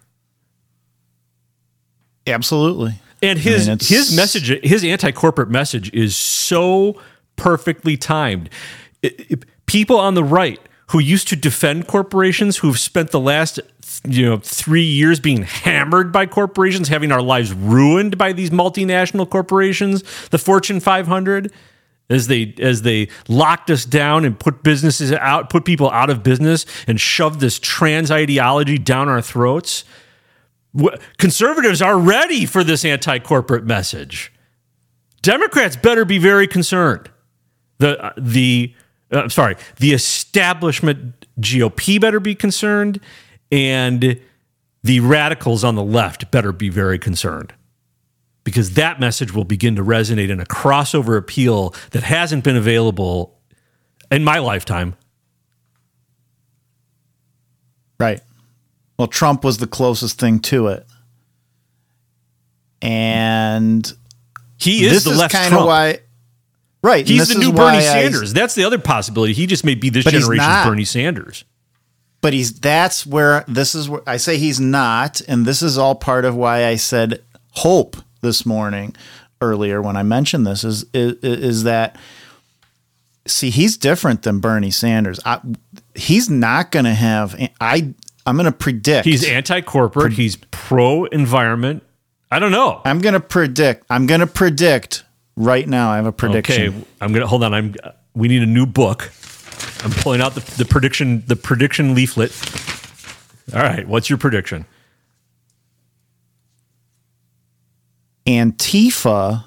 Absolutely. And his I mean, his message, his anti corporate message, is so perfectly timed. It- it- people on the right who used to defend corporations, who've spent the last you know three years being hammered by corporations, having our lives ruined by these multinational corporations, the Fortune 500. As they as they locked us down and put businesses out, put people out of business, and shoved this trans ideology down our throats. Conservatives are ready for this anti-corporate message. Democrats better be very concerned. The uh, the uh, I'm sorry, the establishment GOP better be concerned, and the radicals on the left better be very concerned because that message will begin to resonate in a crossover appeal that hasn't been available in my lifetime. Right. Well, Trump was the closest thing to it. And He is the is left kind Trump. of why Right. He's the new Bernie I- Sanders. That's the other possibility. He just may be this generation's. Bernie Sanders. but he's that's where this is where I say he's not, and this is all part of why I said hope this morning earlier when I mentioned this is is, is that see he's different than Bernie Sanders. I, he's not going to have I I'm going to predict He's anti-corporate. He's pro-environment. I don't know. I'm going to predict I'm going to predict right now. I have a prediction. Okay, I'm gonna hold on. I'm. We need a new book. I'm pulling out the, the prediction the prediction leaflet. All right, what's your prediction? Antifa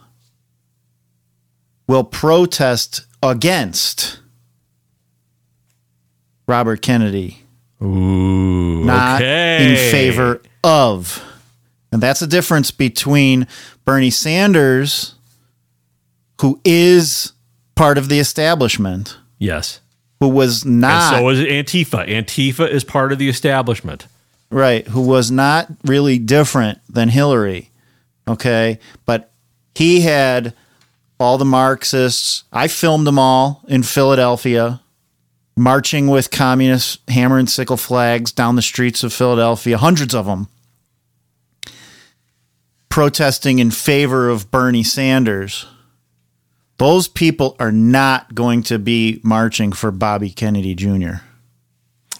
will protest against Robert Kennedy, Ooh, not okay. in favor of. And that's the difference between Bernie Sanders, who is part of the establishment, Yes, who was and not so is Antifa. Antifa is part of the establishment. right, who was not really different than Hillary. Okay. But he had all the Marxists. I filmed them all in Philadelphia, marching with communist hammer and sickle flags down the streets of Philadelphia, hundreds of them, protesting in favor of Bernie Sanders. Those people are not going to be marching for Bobby Kennedy Jr.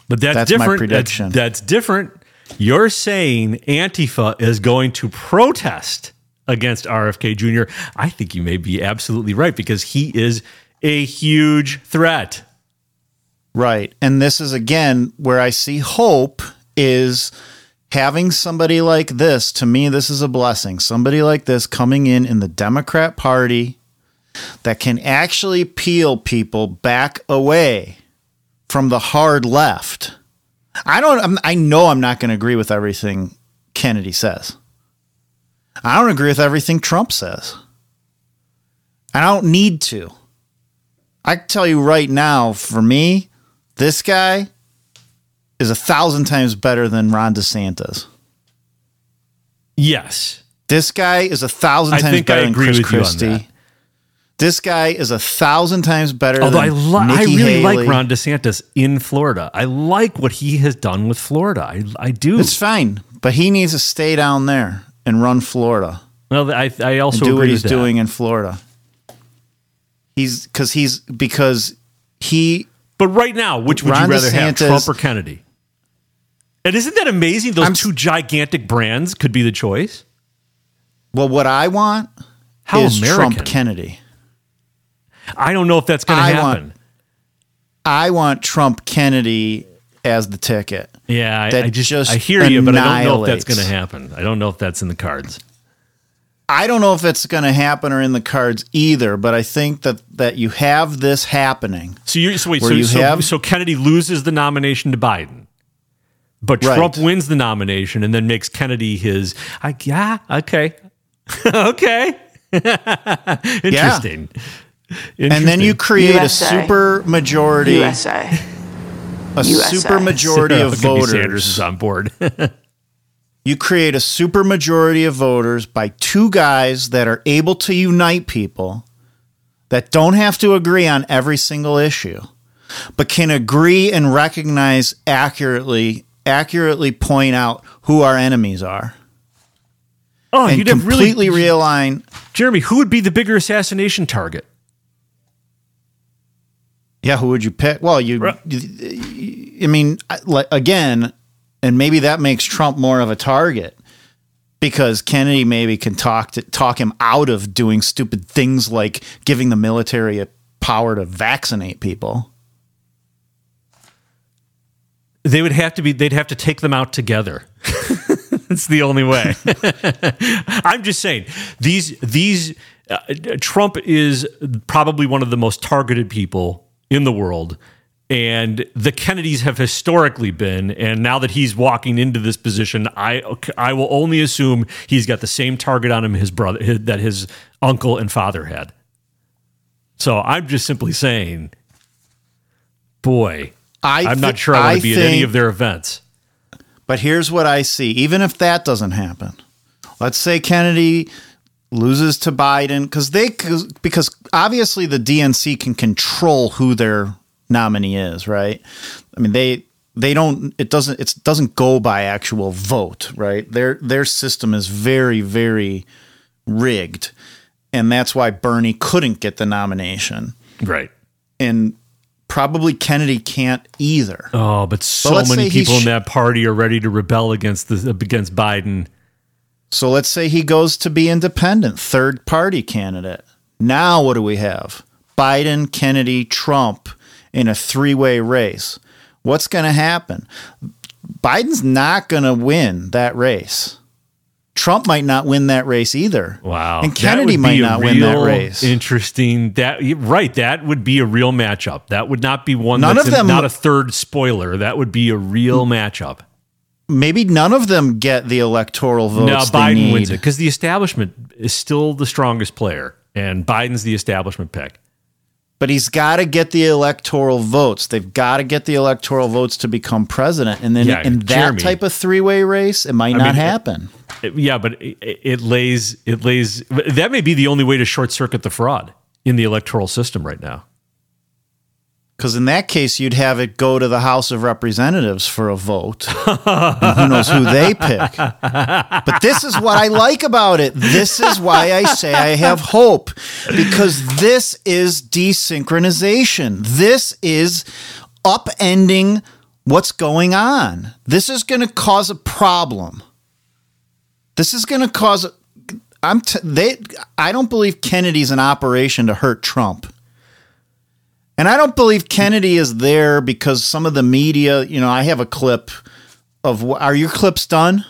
But that's, That's my different. prediction. That's, that's different. You're saying Antifa is going to protest against RFK Jr. I think you may be absolutely right because he is a huge threat. Right. And this is again where I see hope is having somebody like this. To me, this is a blessing. Somebody like this coming in in the Democrat Party that can actually peel people back away from the hard left. I don't, I'm, I know I'm not going to agree with everything Kennedy says. I don't agree with everything Trump says. I don't need to. I can tell you right now, for me, this guy is a thousand times better than Ron DeSantis. Yes. This guy is a thousand I times better than agree Chris with you on Christie. This guy is a thousand times better Although I, li- I really Haley. like Ron DeSantis in Florida. I like what he has done with Florida. I, I do. It's fine, but he needs to stay down there and run Florida well, I, I also do what he's doing in Florida. He's because he's because he But right now, which would Ron you rather have, Trump or Kennedy? And isn't that amazing? Those I'm- two gigantic brands could be the choice. well, what I want How is American? Trump Kennedy. I don't know if that's going to happen. want- I want Trump Kennedy as the ticket. yeah, I, I just, just I hear you, but I don't know if that's going to happen. I don't know if that's in the cards. I don't know if it's going to happen or in the cards either, but I think that that you have this happening. So you so wait, so, you so, have- so Kennedy loses the nomination to Biden, but Right. Trump wins the nomination and then makes Kennedy his. I, yeah, okay, okay, interesting. And then you create USA. a super majority, USA. a USA. super majority of Could be Sanders voters. is on board. You create a super majority of voters by two guys that are able to unite people that don't have to agree on every single issue, but can agree and recognize accurately, accurately point out who our enemies are. oh, and you'd have completely really, realign. Jeremy. Who would be the bigger assassination target? Yeah, who would you pick? Well, you, Right. you- I mean, like again, and maybe that makes Trump more of a target. because Kennedy maybe can talk to, talk him out of doing stupid things like giving the military a power to vaccinate people. They would have to be. They'd have to take them out together. It's the only way. I'm just saying these these uh, Trump is probably one of the most targeted people in the world. And the Kennedys have historically been, and now that he's walking into this position, I I will only assume he's got the same target on him his brother his, that his uncle and father had. So I'm just simply saying, boy, I I'm not sure I want to be at any of their events. But here's what I see. Even if that doesn't happen, let's say Kennedy loses to Biden because they 'cause- because obviously the DNC can control who their nominee is, right? I mean they they don't it doesn't it doesn't go by actual vote, right? Their their system is very very rigged, and that's why Bernie couldn't get the nomination, Right. and probably Kennedy can't either. Oh, but so let's many people in that party are ready to rebel against the against Biden. So let's say he goes to be independent, third party candidate. Now what do we have? Biden, Kennedy, Trump in a three way race. What's going to happen? Biden's not going to win that race. Trump might not win that race either. Wow, And Kennedy might not win that race. Interesting. That right. That would be a real matchup. That would not be one. None that's of them- not a third spoiler. That would be a real matchup. Maybe none of them get the electoral votes. They Biden wins it because the establishment is still the strongest player, and Biden's the establishment pick. But he's got to get the electoral votes. They've got to get the electoral votes to become president. And then Yeah, in that Jeremy. type of three way race, it might not mean, happen. It- yeah, but it, it lays it lays. That may be the only way to short circuit the fraud in the electoral system right now. Because in that case, you'd have it go to the House of Representatives for a vote. and who knows who they pick. But this is what I like about it. This is why I say I have hope. Because this is desynchronization. This is upending what's going on. This is going to cause a problem. This is going to cause. I'm t- they. I don't believe Kennedy's an operation to hurt Trump. And I don't believe Kennedy is there because some of the media, you know, I have a clip of are your clips done?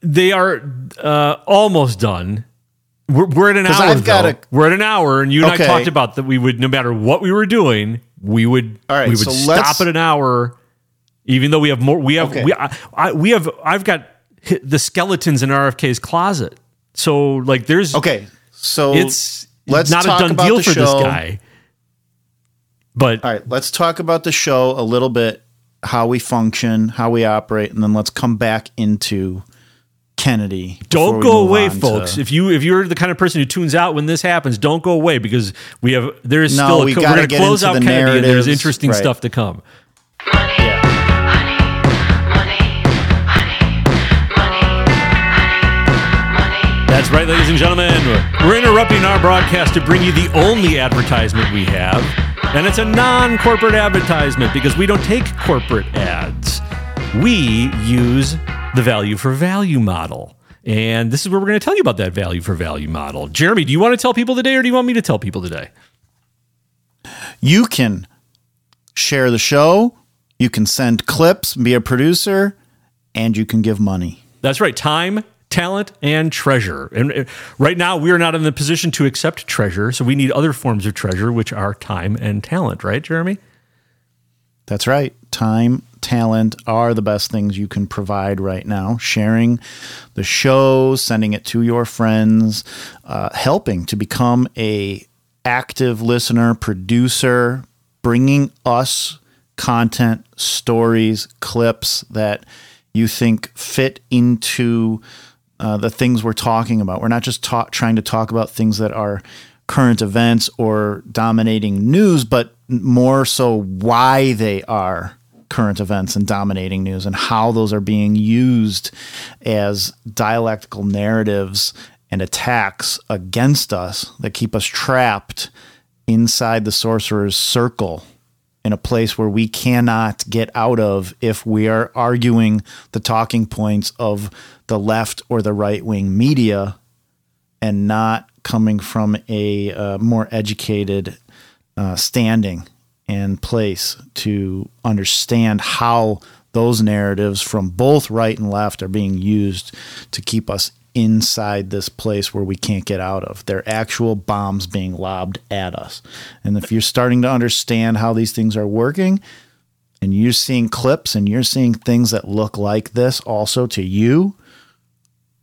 They are uh, almost done. We're, we're at an hour. I've got though. a- we're at an hour, and you and Okay. I talked about that. We would, no matter what we were doing, we would, All right, we would so stop at an hour, even though we have more. We have, Okay. we, I, I, we have. I've got the skeletons in RFK's closet. So, like, there's Okay. So It's let's not a done about deal the for this guy. But All right, let's talk about the show a little bit, how we function, how we operate, and then let's come back into Kennedy. don't go away, on to- folks. If you if you're the kind of person who tunes out when this happens, don't go away because we have there's No, still a, we we're going to close out the Kennedy and there's interesting Right. stuff to come. That's right, ladies and gentlemen. We're interrupting our broadcast to bring you the only advertisement we have, and it's a non-corporate advertisement because we don't take corporate ads. We use the value for value model. And this is where we're going to tell you about that value for value model. Jeremy, do you want to tell people today or do you want me to tell people today? you can share the show, you can send clips, be a producer, and you can give money. That's right. Time, talent, and treasure. And uh, right now, we are not in the position to accept treasure. So we need other forms of treasure, which are time and talent, right, Jeremy? That's right. Time, talent are the best things you can provide right now. Sharing the show, sending it to your friends, uh, helping to become a active listener, producer, bringing us content, stories, clips that you think fit into uh, the things we're talking about. We're not just ta- trying to talk about things that are current events or dominating news, but more so why they are current events and dominating news and how those are being used as dialectical narratives and attacks against us that keep us trapped inside the sorcerer's circle in a place where we cannot get out of if we are arguing the talking points of the left or the right wing media and not coming from a uh, more educated uh, standing and place to understand how those narratives from both right and left are being used to keep us inside this place where we can't get out of. They're actual bombs being lobbed at us. And if you're starting to understand how these things are working, and you're seeing clips and you're seeing things that look like this also to you,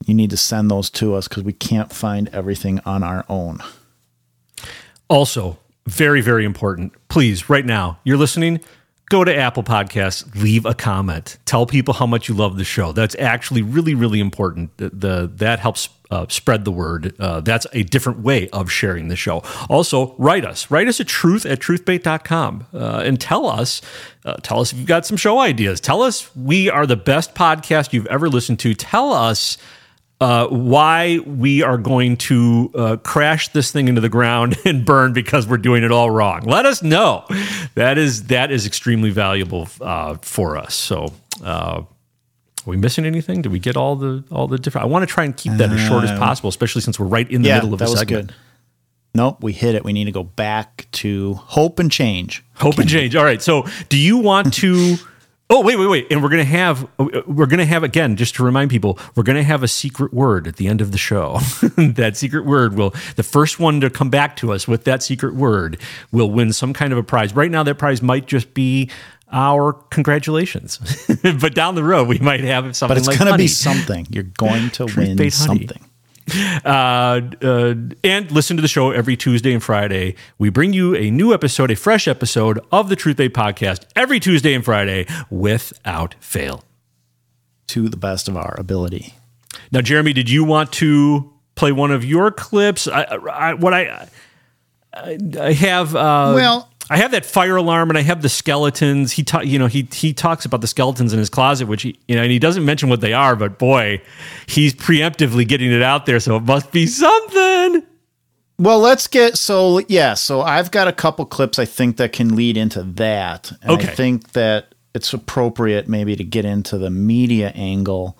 you need to send those to us because we can't find everything on our own. Also, very, very important. Please, right now, you're listening, go to Apple Podcasts, leave a comment, tell people how much you love the show. That's actually really, really important. The, the that helps uh, spread the word. Uh, that's a different way of sharing the show. Also, write us. Write us at truth at truthbait.com uh, and tell us, uh, tell us if you've got some show ideas. Tell us we are the best podcast you've ever listened to. Tell us uh, why we are going to uh, crash this thing into the ground and burn because we're doing it all wrong. Let us know. That is that is extremely valuable uh, for us. So. Uh, are we missing anything? Did we get all the all the different? I want to try and keep that as short as possible, especially since we're right in the yeah, middle of that a was segment. good. Nope, we hit it. We need to go back to hope and change. Hope and change. All right. So, do you want to? Oh, wait, wait, wait. And we're gonna have we're gonna have again just to remind people we're gonna have a secret word at the end of the show. that secret word will the first one to come back to us with that secret word will win some kind of a prize. Right now, that prize might just be our congratulations, but down the road we might have something. But it's like going to honey. be something. You're going to win something. honey. Something. uh, uh, and listen to the show every Tuesday and Friday. We bring you a new episode, a fresh episode of the Truth Bait podcast every Tuesday and Friday without fail. To the best of our ability. Now, Jeremy, did you want to play one of your clips? I, I what I I, I have. Uh, Well- I have that fire alarm, and I have the skeletons. He, ta- you know, he he talks about the skeletons in his closet, which he, you know, and he doesn't mention what they are. But boy, he's preemptively getting it out there, so it must be something. Well, let's get so yeah. So I've got a couple clips I think that can lead into that. And Okay. I think that it's appropriate maybe to get into the media angle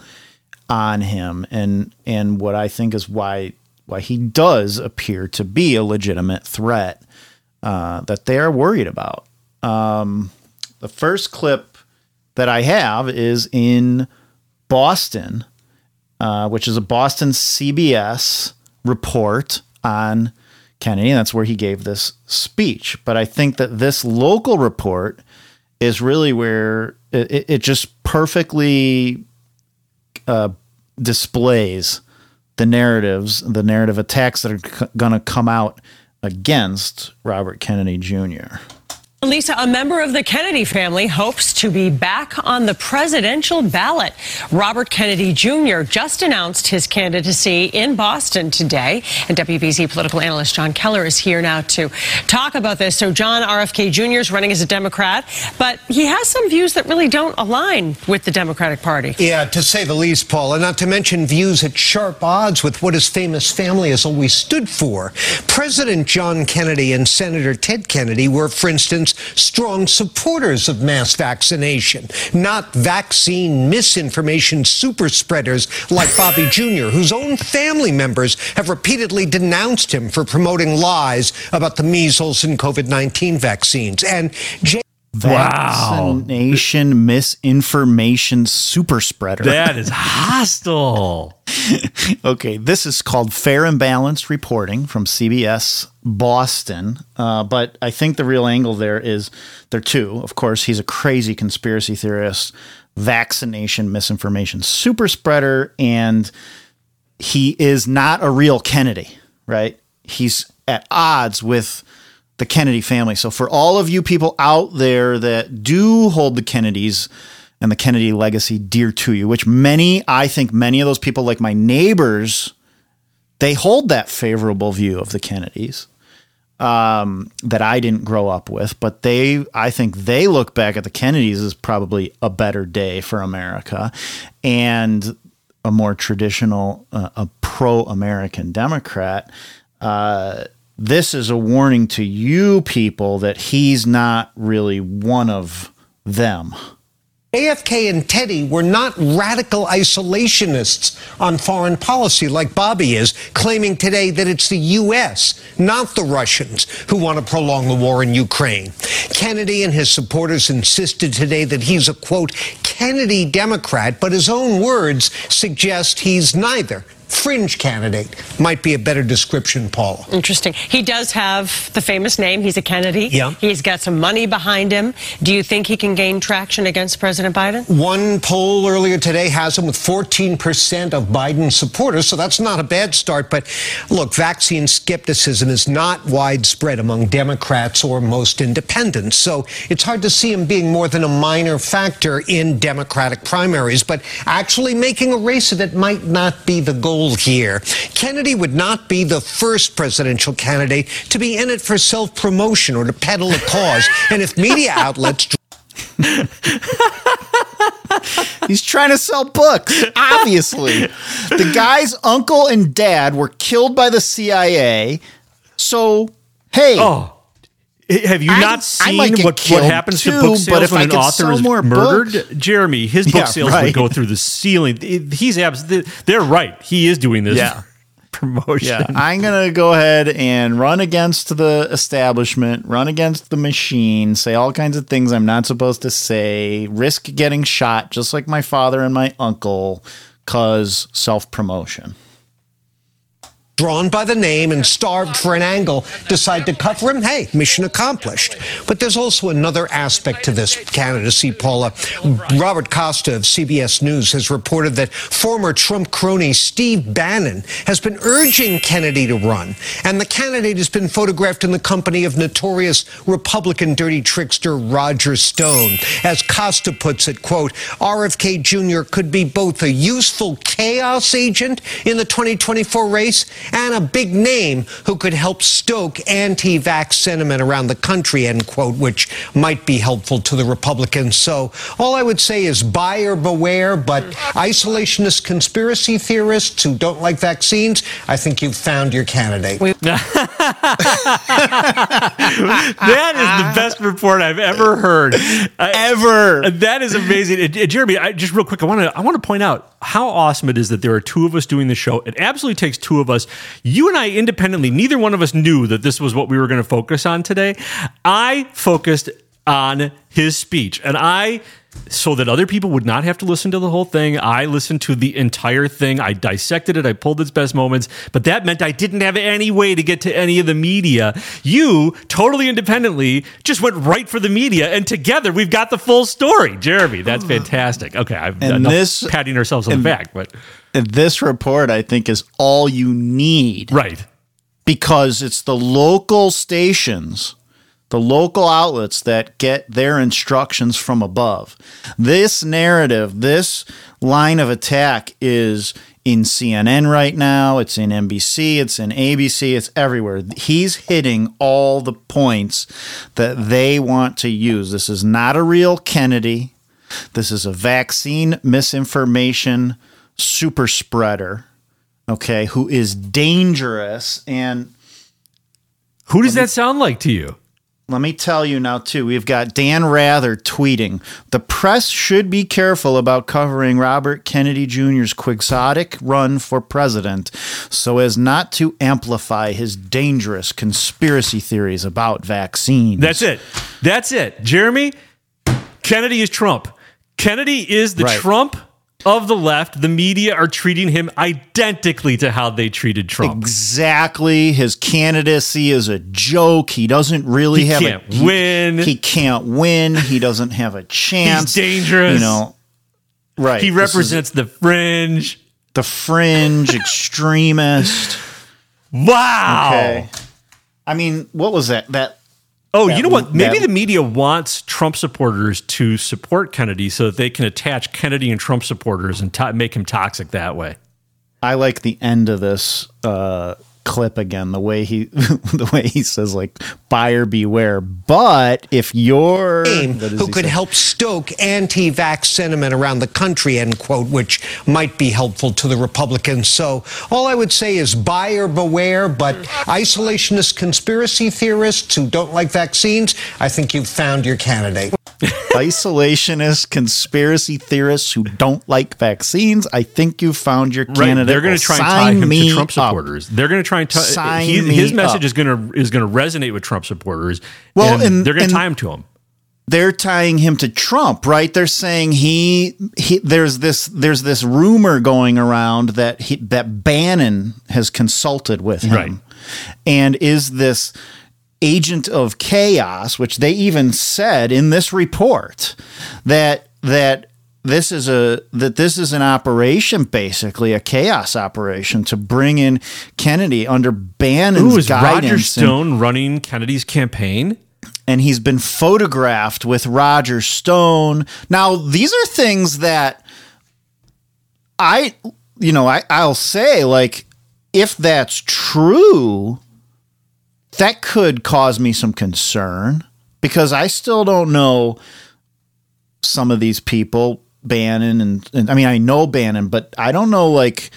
on him and and what I think is why why he does appear to be a legitimate threat uh, that they are worried about. Um, the first clip that I have is in Boston, uh, which is a Boston CBS report on Kennedy. And that's where he gave this speech. But I think that this local report is really where it, it- just perfectly uh, displays the narratives, the narrative attacks that are going to come out against Robert Kennedy Jr. Lisa, a member of the Kennedy family hopes to be back on the presidential ballot. Robert Kennedy Jr. just announced his candidacy in Boston today. And WBZ political analyst John Keller is here now to talk about this. So, John RFK Jr. is running as a Democrat, but he has some views that really don't align with the Democratic Party. Yeah, to say the least, Paul, and not to mention views at sharp odds with what his famous family has always stood for. President John Kennedy and Senator Ted Kennedy were, for instance, strong supporters of mass vaccination, not vaccine misinformation super spreaders like Bobby Jr., whose own family members have repeatedly denounced him for promoting lies about the measles and COVID 19 vaccines. And Vaccination misinformation super spreader. That is hostile. Okay, this is called Fair and Balanced Reporting from CBS Boston. Uh, but I think the real angle there is there are two. Of course, he's a crazy conspiracy theorist, vaccination misinformation super spreader, and he is not a real Kennedy, right? He's at odds with the Kennedy family. So for all of you people out there that do hold the Kennedys and the Kennedy legacy dear to you, which many, I think many of those people, like my neighbors, they hold that favorable view of the Kennedys um, that I didn't grow up with, but they, I think they look back at the Kennedys as probably a better day for America and a more traditional, uh, a pro-American Democrat. Uh, this is a warning to you people that he's not really one of them. JFK and Teddy were not radical isolationists on foreign policy like Bobby is, claiming today that it's the U.S., not the Russians, who want to prolong the war in Ukraine. Kennedy and his supporters insisted today that he's a quote, Kennedy Democrat, but his own words suggest he's neither. Fringe candidate might be a better description, Paula. Interesting. He does have the famous name. He's a Kennedy. Yeah. He's got some money behind him. Do you think he can gain traction against President Biden? One poll earlier today has him with 14% of Biden's supporters, so that's not a bad start. But look, vaccine skepticism is not widespread among Democrats or most independents, so it's hard to see him being more than a minor factor in Democratic primaries. But actually making a race of it might not be the goal here. Kennedy would not be the first presidential candidate to be in it for self promotion or to peddle a cause. and if media outlets He's trying to sell books, obviously. the guy's uncle and dad were killed by the CIA. So, hey, Oh. Have you I- not seen what, what happens to too, book but sales if when an author is more murdered? books- Jeremy, his book Yeah, sales right. would go through the ceiling. He's abs- They're right. He is doing this Yeah. promotion. yeah, I'm going to go ahead and run against the establishment, run against the machine, say all kinds of things I'm not supposed to say, risk getting shot just like my father and my uncle, cause self promotion. Drawn by the name and starved for an angle decide to cover him, hey, mission accomplished. But there's also another aspect to this candidacy, Paula. Robert Costa of CBS News has reported that former Trump crony Steve Bannon has been urging Kennedy to run, and the candidate has been photographed in the company of notorious Republican dirty trickster Roger Stone. As Costa puts it, quote, RFK Jr. could be both a useful chaos agent in the 2024 race and a big name who could help stoke anti-vax sentiment around the country, end quote, which might be helpful to the Republicans. So all I would say is buyer beware, but isolationist conspiracy theorists who don't like vaccines, I think you've found your candidate. that is the best report I've ever heard. Ever. That is amazing. Jeremy, I, just real quick, I want to I want to point out how awesome it is that there are two of us doing the show. It absolutely takes two of us. You and I independently, neither one of us knew that this was what we were going to focus on today. I focused on his speech, and I so that other people would not have to listen to the whole thing. I listened to the entire thing. I dissected it. I pulled its best moments, but that meant I didn't have any way to get to any of the media. You totally independently just went right for the media, and together we've got the full story. Jeremy, that's fantastic. Okay, I've And this- patting ourselves on the back, but this report, I think, is all you need. right. because it's the local stations, the local outlets that get their instructions from above. This narrative, this line of attack is in CNN right now, it's in NBC, it's in ABC, it's everywhere. He's hitting all the points that they want to use. This is not a real Kennedy. This is a vaccine misinformation super spreader okay, who is dangerous. And Who does that sound like to you? Let me tell you now, too, we've got Dan Rather tweeting the press should be careful about covering Robert Kennedy Jr.'s quixotic run for president so as not to amplify his dangerous conspiracy theories about vaccines. That's it. That's it. Jeremy, Kennedy is Trump. Kennedy is the Right. Trump of the left. The media are treating him identically to how they treated Trump. Exactly. His candidacy is a joke. He doesn't really He have can't a he- win. He can't win. He doesn't have a chance. He's dangerous. You know. Right. He represents the fringe. the fringe extremist. Wow. Okay. I mean, what was that? That Oh, That- you know what? Maybe that- the media wants Trump supporters to support Kennedy so that they can attach Kennedy and Trump supporters and to- make him toxic that way. I like the end of this uh clip again. The way he, the way he says like "buyer beware." But if you're who could say? help stoke anti-vax sentiment around the country, end quote, which might be helpful to the Republicans. So all I would say is buyer beware, but isolationist conspiracy theorists who don't like vaccines, I think you've found your candidate. isolationist conspiracy theorists who don't like vaccines. I think you found your Right, candidate. they're going to try and tie him to Trump up. supporters. They're going to try and tie Sign he, his message up. is going to is going to resonate with Trump supporters. Well, and, and- they're going to tie him to him. they're tying him to Trump, right? They're saying he, he there's this there's this rumor going around that he, that Bannon has consulted with him, Right. and is this agent of chaos, which they even said in this report that that this is a that this is an operation, basically a chaos operation to bring in Kennedy under Bannon's Ooh, is guidance. Roger and- Stone running Kennedy's campaign? and he's been photographed with Roger Stone. Now, these are things that I, you know, I, I'll say, like, if that's true, that could cause me some concern because I still don't know some of these people, Bannon, and, and I mean, I know Bannon, but I don't know, like,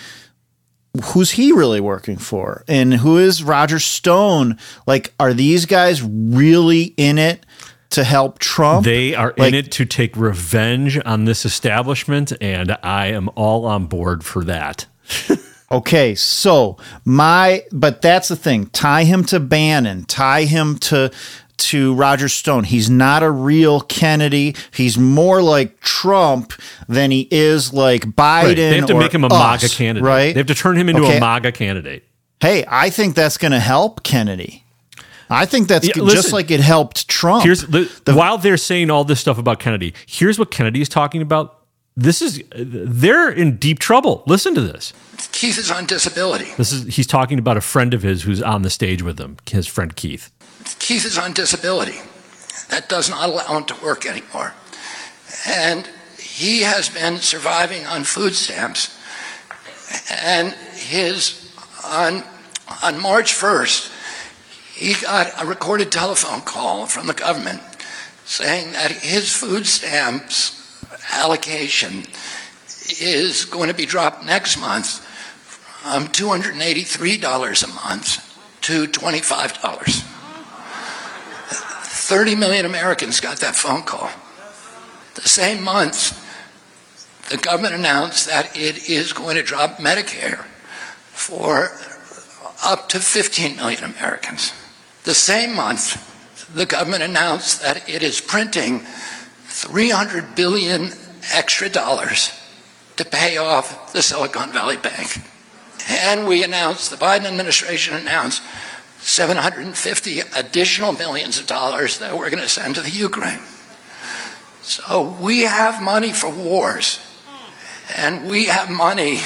who's he really working for? And who is roger stone? Like are these guys really in it to help trump? They are Like- in it to take revenge on this establishment, and I am all on board for that. okay so my but that's the thing tie him to bannon tie him to to roger stone he's not a real kennedy he's more like trump than he is like biden Right. They have to make him a us, MAGA candidate. right They have to turn him into Okay. a MAGA candidate. hey i think that's going to help kennedy i think that's Yeah, just like it helped trump Here's the, while they're saying all this stuff about Kennedy. Here's what Kennedy is talking about. This is they're in deep trouble. Listen to this. Keith is on disability. This is he's talking about a friend of his who's on the stage with him. His friend Keith. Keith is on disability. That does not allow him to work anymore. And he has been surviving on food stamps. And his on on March 1st, he got a recorded telephone call from the government saying that his food stamps allocation is going to be dropped next month from $283 a month to $25. 30 million Americans got that phone call. The same month, the government announced that it is going to drop Medicare for up to 15 million Americans. The same month, the government announced that it is printing 300 billion extra dollars to pay off the Silicon Valley Bank. And we announced, the Biden administration announced 750 additional millions of dollars that we're going to send to the Ukraine. So we have money for wars, and we have money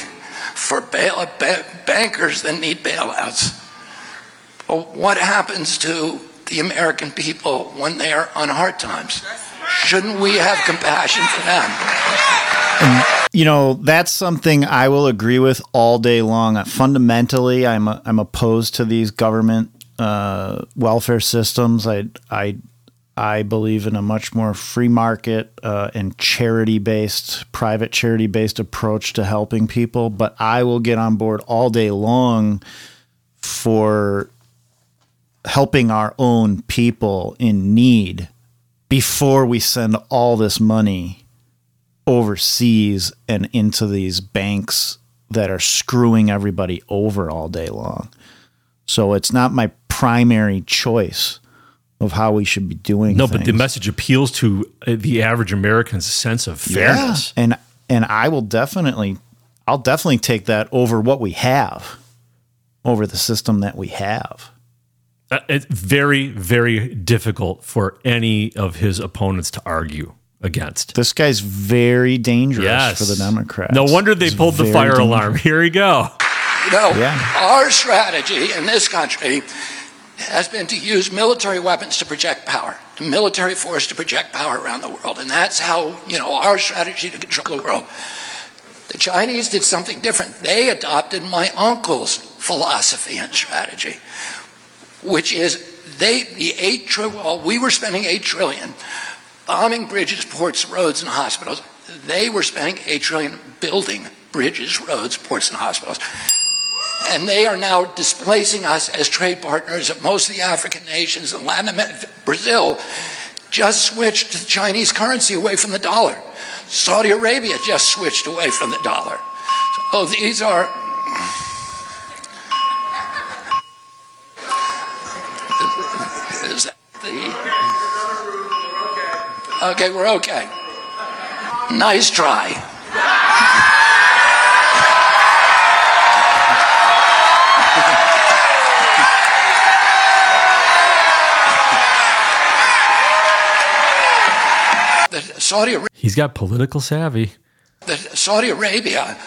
for bail, ba- bankers that need bailouts. But what happens to the American people when they are on hard times? Shouldn't we have compassion for them? You know that's something I will agree with all day long. Fundamentally, I'm i I'm opposed to these government uh, welfare systems. I I I believe in a much more free market uh, and charity based, private charity based approach to helping people. But I will get on board all day long for helping our own people in need before we send all this money overseas and into these banks that are screwing everybody over all day long. So it's not my primary choice of how we should be doing No, but the message appeals to uh, the average American's sense of fairness. Yeah. And and I will definitely I'll definitely take that over what we have. Over the system that we have. Uh, It's very, very difficult for any of his opponents to argue against. This guy's very dangerous Yes. for the Democrats. No wonder they He's pulled the fire dangerous. alarm. Here we go. You know, Yeah. our strategy in this country has been to use military weapons to project power, to military force to project power around the world. And that's how, you know, our strategy to control the world. The Chinese did something different. They adopted my uncle's philosophy and strategy, which is they the eight trillion. Well, we were spending eight trillion bombing bridges, ports, roads, and hospitals. They were spending eight trillion building bridges, roads, ports, and hospitals. And they are now displacing us as trade partners of most of the African nations and Latin America. Brazil just switched to the Chinese currency away from the dollar. Saudi Arabia just switched away from the dollar. So these are. Okay, we're okay. Nice try. Saudi Arabia. He's got political savvy. Saudi Arabia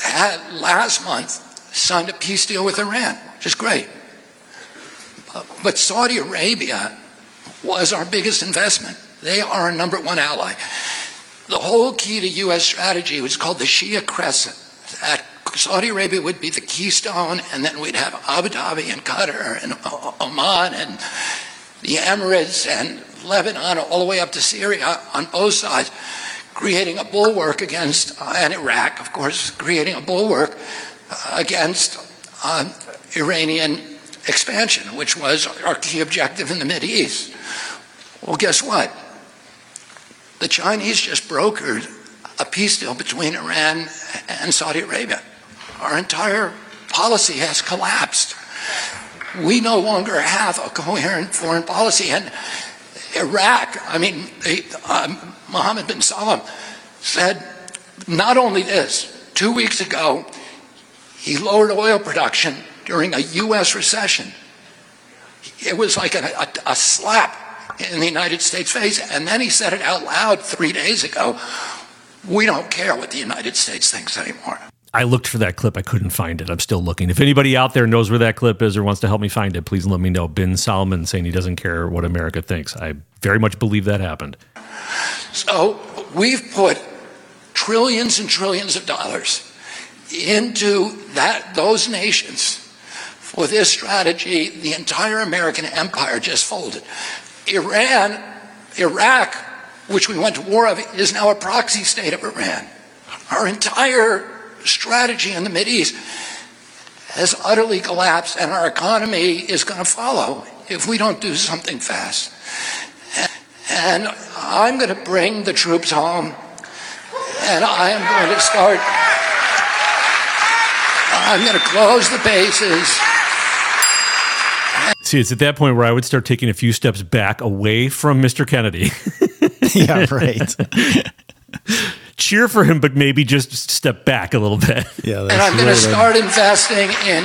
had last month signed a peace deal with Iran, which is great. But Saudi Arabia was our biggest investment. They are our number one ally. The whole key to U.S. strategy was called the Shia Crescent. That Saudi Arabia would be the keystone, and then we'd have Abu Dhabi and Qatar and Oman and the Emirates and Lebanon, all the way up to Syria on both sides, creating a bulwark against, uh, and Iraq, of course, creating a bulwark uh, against uh, Iranian expansion, which was our key objective in the Middle East. Well, guess what? The Chinese just brokered a peace deal between Iran and Saudi Arabia. Our entire policy has collapsed we no longer have a coherent foreign policy. And Iraq, I mean, they, um, Mohammed bin Salman said not only this, two weeks ago, he lowered oil production during a U.S. recession. It was like a, a, a slap in the United States face. And then he said it out loud three days ago. We don't care what the United States thinks anymore. I looked for that clip. I couldn't find it. I'm still looking. If anybody out there knows where that clip is or wants to help me find it, please let me know. Bin Solomon saying he doesn't care what America thinks. I very much believe that happened. So we've put trillions and trillions of dollars into that those nations for this strategy. The entire American empire just folded. Iran, Iraq, which we went to war of, is now a proxy state of Iran. Our entire strategy in the Mideast has utterly collapsed, and our economy is going to follow if we don't do something fast. And I'm going to bring the troops home, and I am going to start. I'm going to close the bases. See, it's at that point where I would start taking a few steps back away from Mr. Kennedy. yeah, right. Cheer for him, but maybe just step back a little bit. Yeah, And I'm going to start investing in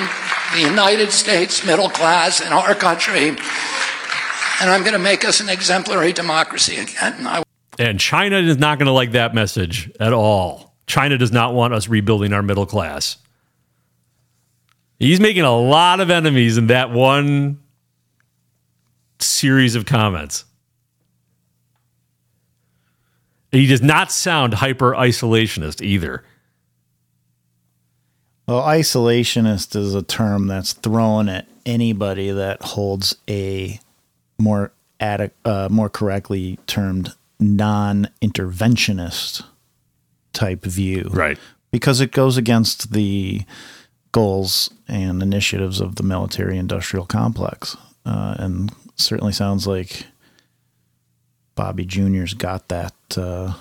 the United States middle class in our country. And I'm going to make us an exemplary democracy again. I And China is not going to like that message at all. China does not want us rebuilding our middle class. He's making a lot of enemies in that one series of comments. He does not sound hyper isolationist either. Well, isolationist is a term that's thrown at anybody that holds a more adi- uh, more correctly termed non-interventionist type view, Right. Because it goes against the goals and initiatives of the military-industrial complex, uh, and certainly sounds like Bobby Junior's got that. Uh,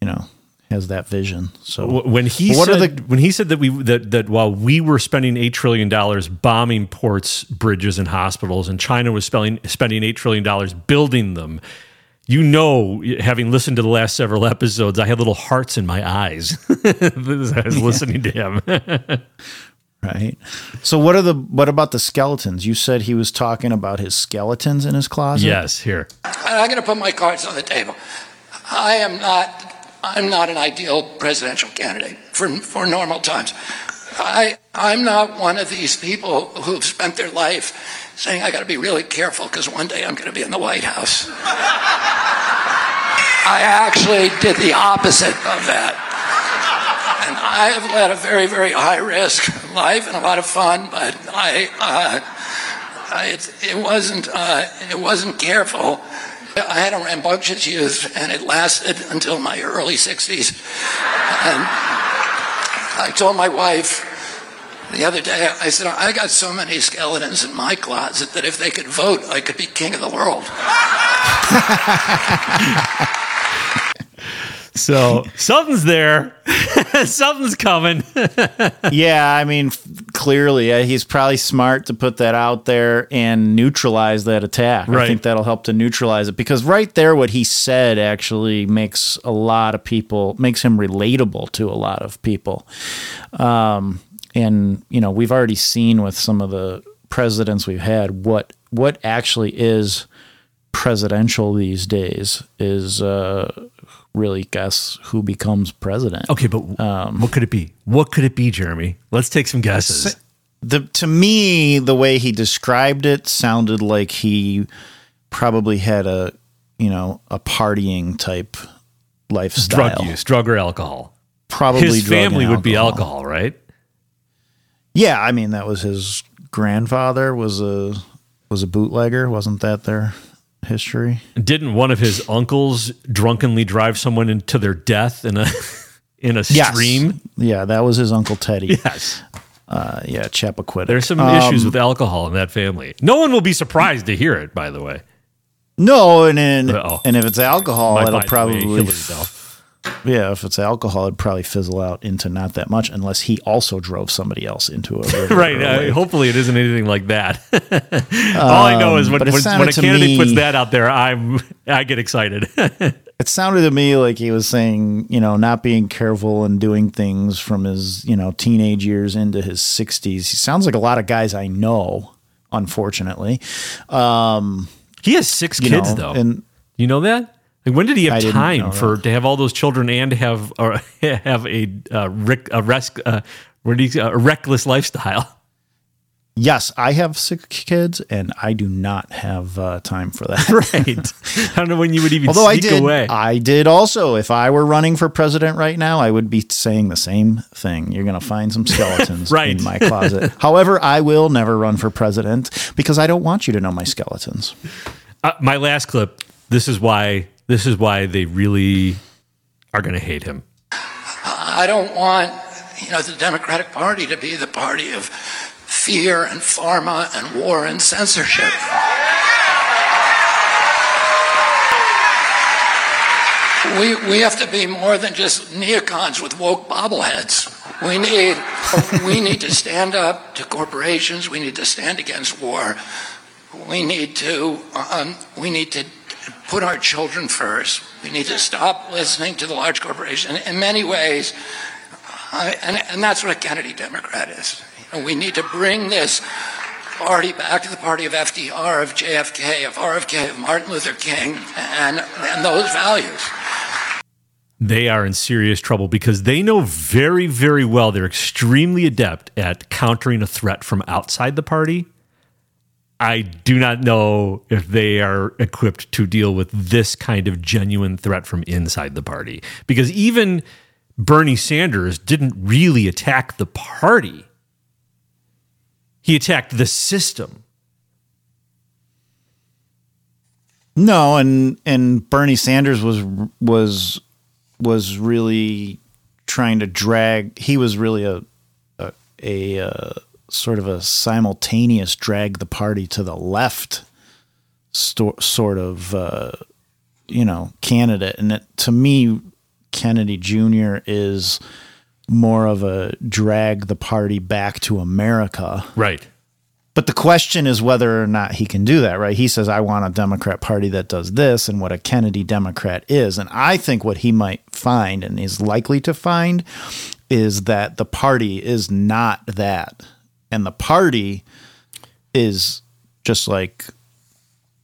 you know, has that vision. So When he What are said the- when he said that we that that while we were spending eight trillion dollars bombing ports, bridges, and hospitals, and China was spending spending eight trillion dollars building them, you know, having listened to the last several episodes, I had little hearts in my eyes as I was listening to him. Right. So what are the what about the skeletons? You said he was talking about his skeletons in his closet. yes, here. I'm going to put my cards on the table. I am not. I'm not an ideal presidential candidate for for normal times. I I'm not one of these people who've spent their life saying I got to be really careful because one day I'm going to be in the White House. I actually did the opposite of that, and I have led a very, very high risk life and a lot of fun, but I, uh, it, it wasn't, uh, it wasn't careful. I had a rambunctious youth, and it lasted until my early 60s. And I told my wife the other day, I said, I got so many skeletons in my closet that if they could vote, I could be king of the world. So something's there. something's coming. yeah, I mean, clearly uh, he's probably smart to put that out there and neutralize that attack. I think that'll help to neutralize it because right there, what he said actually makes a lot of people makes him relatable to a lot of people. Um, and you know, we've already seen with some of the presidents we've had what what actually is presidential these days is uh, really guess who becomes president. okay, but um, what could it be? What could it be, Jeremy? Let's take some guesses. the to me the way he described it sounded like he probably had a you know a partying type lifestyle Drug use, drug or alcohol. probably His drug family and would be alcohol, right? yeah i mean that was his grandfather was a was a bootlegger wasn't that their history Didn't one of his uncles drunkenly drive someone into their death in a in a stream? yeah that was his uncle teddy Yes. uh, yeah chappaquiddick There's some Um, issues with alcohol in that family. No one will be surprised to hear it, by the way. no and and, Uh-oh. and if it's alcohol by it'll probably. Yeah, if it's alcohol, it'd probably fizzle out into not that much, unless he also drove somebody else into a river. Right. Uh, hopefully, it isn't anything like that. All I know is when, when, when a candidate me- puts that out there, I'm I get excited. It sounded to me like he was saying, you know, not being careful and doing things from his, you know, teenage years into his 60s. He sounds like a lot of guys I know, unfortunately. Um, he has six kids, know, though. and you know that? Like, when did he have didn't time for to have all those children and have or have a uh, rick, a rest, uh, you, a reckless lifestyle? yes, I have six kids, and I do not have uh, time for that. Right. I don't know when you would even Although I did, away. I did also. If I were running for president right now, I would be saying the same thing. You're going to find some skeletons Right. in my closet. However, I will never run for president because I don't want you to know my skeletons. Uh, my last clip. This is why. This is why they really are going to hate him. I don't want, you know, the Democratic Party to be the party of fear and pharma and war and censorship. We, we have to be more than just neocons with woke bobbleheads. We need, we need to stand up to corporations. We need to stand against war. We need to, um, we need to put our children first. We need to stop listening to the large corporation. In many ways, and, and that's what a Kennedy Democrat is. Know, we need to bring this party back to the party of FDR, of JFK, of RFK, of Martin Luther King, and, and those values. they are in serious trouble because they know very, very well they're extremely adept at countering a threat from outside the party. I do not know if they are equipped to deal with this kind of genuine threat from inside the party because even Bernie Sanders didn't really attack the party, he attacked the system. No, and and Bernie Sanders was was was really trying to drag. He was really a a, a uh, sort of a simultaneous drag the party to the left, sto- sort of uh, you know candidate. And it, to me, Kennedy Jr. is more of a drag the party back to America. Right. But the question is whether or not he can do that, right? He says, I want a Democrat party that does this and what a Kennedy Democrat is. And I think what he might find and is likely to find is that the party is not that. And the party is just like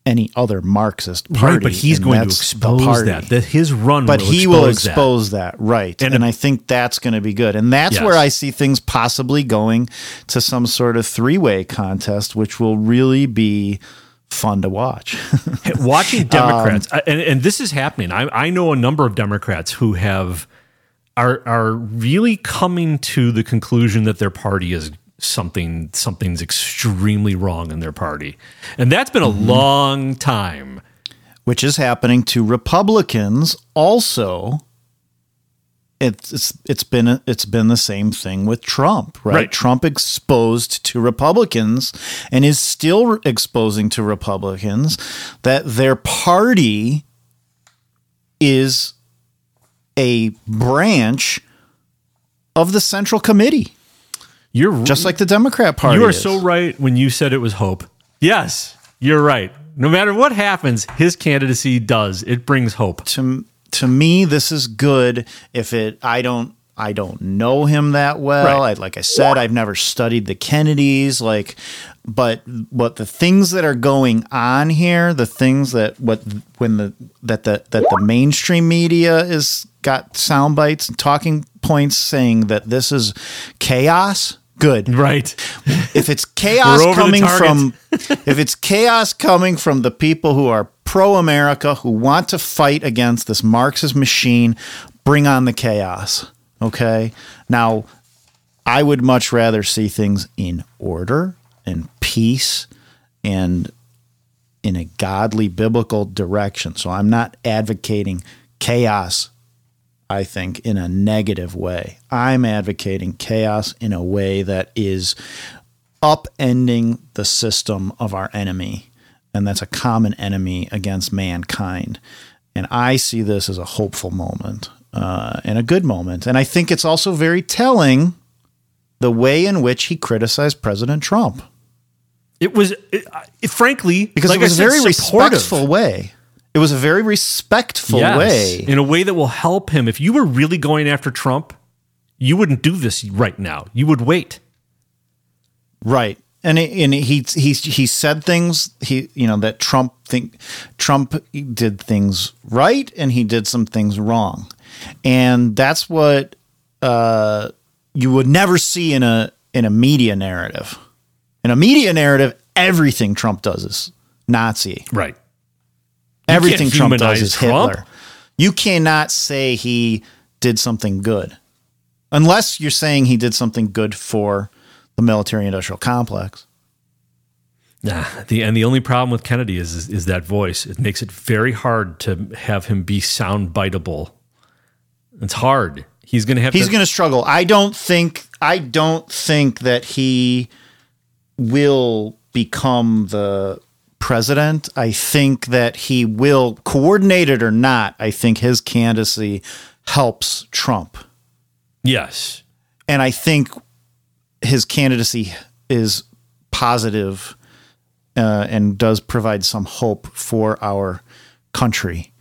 any other Marxist party. right, but he's going to expose that. That his run But will he expose will expose that, right? And And, I think that's going to be good. And that's Yes. where I see things possibly going to some sort of three-way contest, which will really be fun to watch. watching Um, Democrats, I- and, and this is happening. I, I know a number of Democrats who have are are really coming to the conclusion that their party is something something's extremely wrong in their party, and that's been a mm-hmm. long time. which is happening to Republicans also. It's it's it's been it's been the same thing with Trump, right? Right. Trump exposed to Republicans and is still exposing to Republicans that their party is a branch of the Central Committee, You're just like the Democrat Party. you are is. so right when you said it was hope. Yes, you're right. No matter what happens, his candidacy does. It brings hope. to to me this is good if it i don't i don't know him that well Right. I, like i said i've never studied the kennedys like but what the things that are going on here the things that what when the that the that the mainstream media is got sound bites and talking points saying that this is chaos good Right. if it's chaos We're over the coming from if it's chaos coming from the people who are pro America who want to fight against this Marxist machine, bring on the chaos. Okay? Now, I would much rather see things in order and peace and in a godly biblical direction. So I'm not advocating chaos I think, in a negative way. I'm advocating chaos in a way that is upending the system of our enemy. And that's a common enemy against mankind. And I see this as a hopeful moment uh, and a good moment. And I think it's also very telling the way in which he criticized President Trump It was, it, it- frankly, because like it was a very supportive. respectful way. It was a very respectful Yes, way. in a way that will help him. If you were really going after Trump, you wouldn't do this right now. You would wait. Right. And it, and he he he said things he you know that Trump think Trump did things right and he did some things wrong. And that's what uh, you would never see in a in a media narrative. In a media narrative, everything Trump does is Nazi. Right. Everything Trump does is Trump. Hitler. You cannot say he did something good. Unless you're saying he did something good for the military industrial complex. Nah, the and the only problem with Kennedy is, is is that voice. It makes it very hard to have him be sound biteable. It's hard. He's going to have. He's to, to struggle. I don't think I don't think that he will become the president. I think that he will coordinated or not. I think his candidacy helps Trump. Yes. and I think his candidacy is positive uh, and does provide some hope for our country.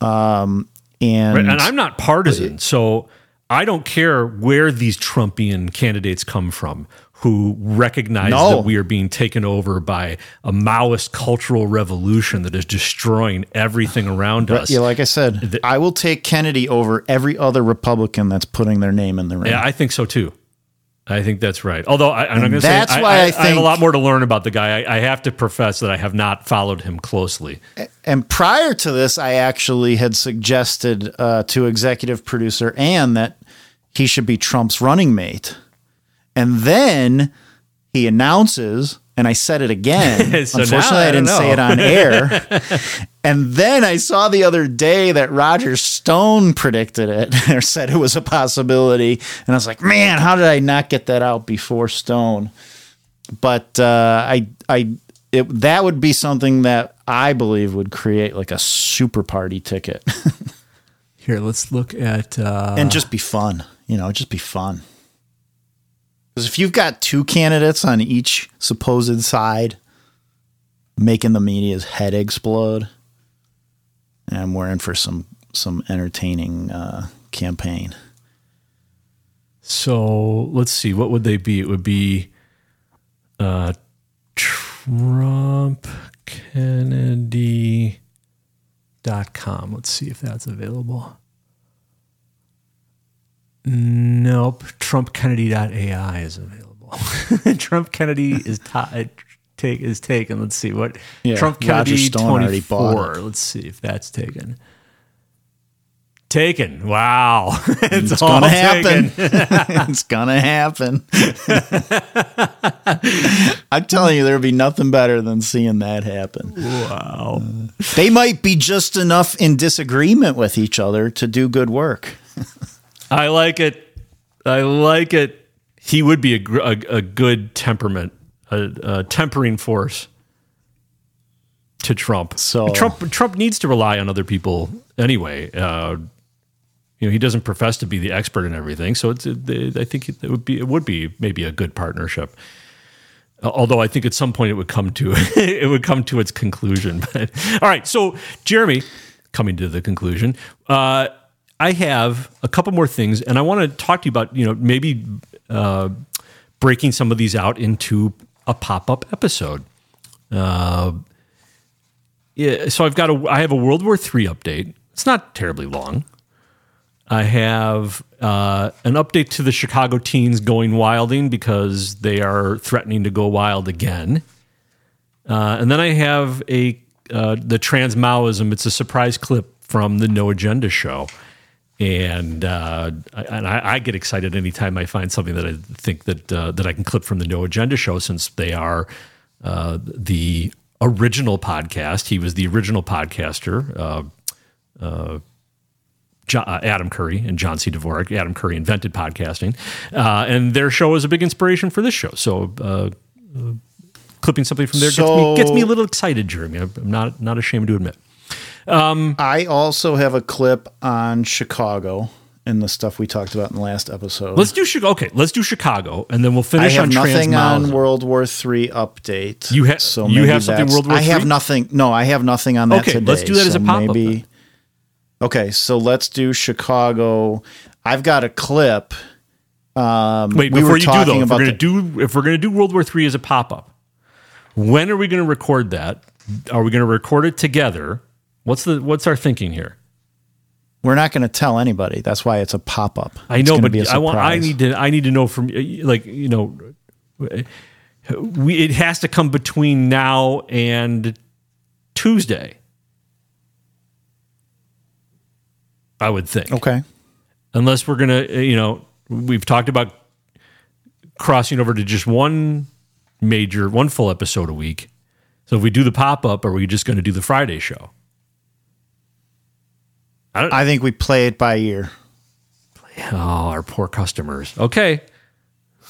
Um, and, Right, and I'm not partisan, so I don't care where these Trumpian candidates come from who recognize No. that we are being taken over by a Maoist cultural revolution that is destroying everything around us. yeah, like I said, I will take Kennedy over every other Republican that's putting their name in the ring. Yeah, I think so too. I think that's right. Although I, I'm going to say that's I, why I, I I have a lot more to learn about the guy. I, I have to profess that I have not followed him closely. And prior to this, I actually had suggested uh, to executive producer Ann that he should be Trump's running mate. And then he announces, and I said it again. So now Unfortunately, I I, don't didn't say it on air. and then I saw the other day that Roger Stone predicted it or said it was a possibility. And I was like, man, how did I not get that out before Stone? But uh, I, I, it, that would be something that I believe would create like a super party ticket Here, let's look at. Uh, and just be fun. You know, just be fun. Because if you've got two candidates on each supposed side, making the media's head explode, and we're in for some some entertaining uh, campaign. So let's see. What would they be? It would be uh, Trump. Let's see if that's available. Nope. Trump Kennedy.ai is available. Trump Kennedy is ta- uh, take is taken. Let's see what Yeah, Trump Kennedy Stone 24. Let's see if that's taken. Taken. Wow. it's, It's all gonna happen. it's gonna happen. I'm telling you, there'd be nothing better than seeing that happen. Wow. Uh, they might be just enough in disagreement with each other to do good work. I like it. I like it. He would be a, a, a good temperament, a, a tempering force to Trump. So- Trump Trump needs to rely on other people anyway. Uh, you know, he doesn't profess to be the expert in everything, so it's. It, I think it would be it would be maybe a good partnership. Uh, Although I think at some point it would come to it would come to its conclusion. But all right, so Jeremy, coming to the conclusion, uh, I have a couple more things, and I want to talk to you about you know maybe uh, breaking some of these out into a pop up episode. Uh, yeah, so I've got a I have a World War III update. It's not terribly long. I have uh, an update to the Chicago teens going wilding because they are threatening to go wild again. Uh, and then I have a uh, the trans Maoism. It's a surprise clip from the No Agenda show, and uh, I, and I, I get excited anytime I find something that I think that uh, that I can clip from the No Agenda show since they are uh, the original podcast. He was the original podcaster. Uh, Jo- uh, Adam Curry and John C. Dvorak. Adam Curry invented podcasting, uh, and their show is a big inspiration for this show. So, uh, uh, clipping something from there gets, me, gets me a little excited, Jeremy. I'm not not ashamed to admit. I also have a clip on Chicago and the stuff we talked about in the last episode. Let's do Chicago. Okay, let's do Chicago, and then we'll I finish have on nothing on World War III update. You ha- so you have something World War I have III? nothing. No, I have nothing on that Okay, today. let's do that as a pop-up Maybe. Okay, so let's do Chicago. I've got a clip. Um, Wait, we before were you do talking though, if we're gonna the- do if we're gonna do World War III as a pop up, when are we gonna record that? Are we gonna record it together? What's the what's our thinking here? We're not going to tell anybody. That's why it's a pop up. I know, but I want. I need to. I need to know from like you know, we it has to come between now and Tuesday. I would think, Okay. unless we're gonna, you know, we've talked about crossing over to just one major, one full episode a week. So if we do the pop up, are we just going to do the Friday show? I think we play it by ear. Oh, our poor customers. Okay.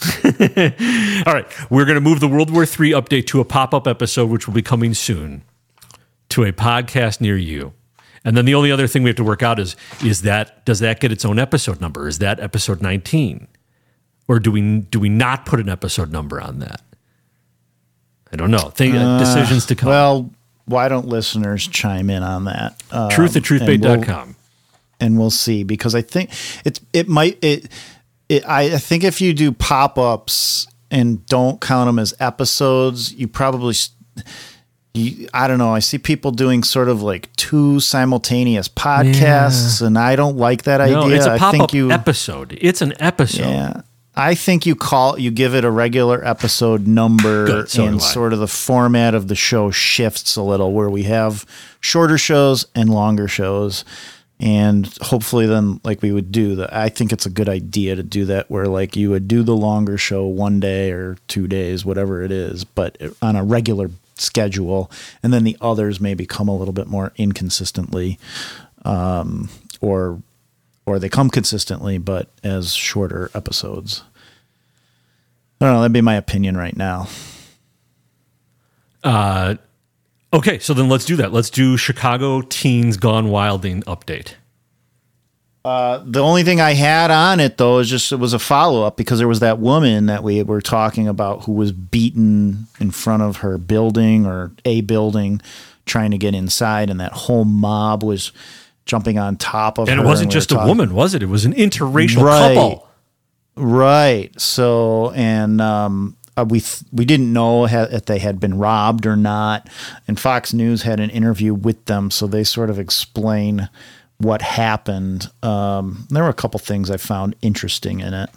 All right. We're going to move the World War III update to a pop up episode, which will be coming soon to a podcast near you. And then the only other thing we have to work out is is that does that get its own episode number? Is that episode 19? Or do we do we not put an episode number on that? I don't know. Think, uh, decisions to come. Well, why don't listeners chime in on that? Um, Truth at and we'll- and we'll see because I think it's it might it, it I, I think if you do pop ups and don't count them as episodes, you probably you, I don't know. I see people doing sort of like two simultaneous podcasts, and I don't like that idea. No, it's a pop up episode. It's an episode. yeah. I think you call you give it a regular episode number Good, so and sort of the format of the show shifts a little where we have shorter shows and longer shows. And hopefully then like we would do that I think it's a good idea to do that where like you would do the longer show one day or two days whatever it is but on a regular schedule. And then the others maybe come a little bit more inconsistently um, or or they come consistently but as shorter episodes. I don't know. That'd be my opinion right now. Uh, okay, so then let's do that. Let's do Chicago Teens Gone Wilding update. Uh, the only thing I had on it though is just it was a follow up because there was that woman that we were talking about who was beaten in front of her building or a building trying to get inside, and that whole mob was jumping on top of her. And it wasn't were just a woman, was it? It was an interracial Right. couple. Right. So, and um, uh, we th- we didn't know ha- if they had been robbed or not. And Fox News had an interview with them, so they sort of explain what happened. Um, there were a couple things I found interesting in it.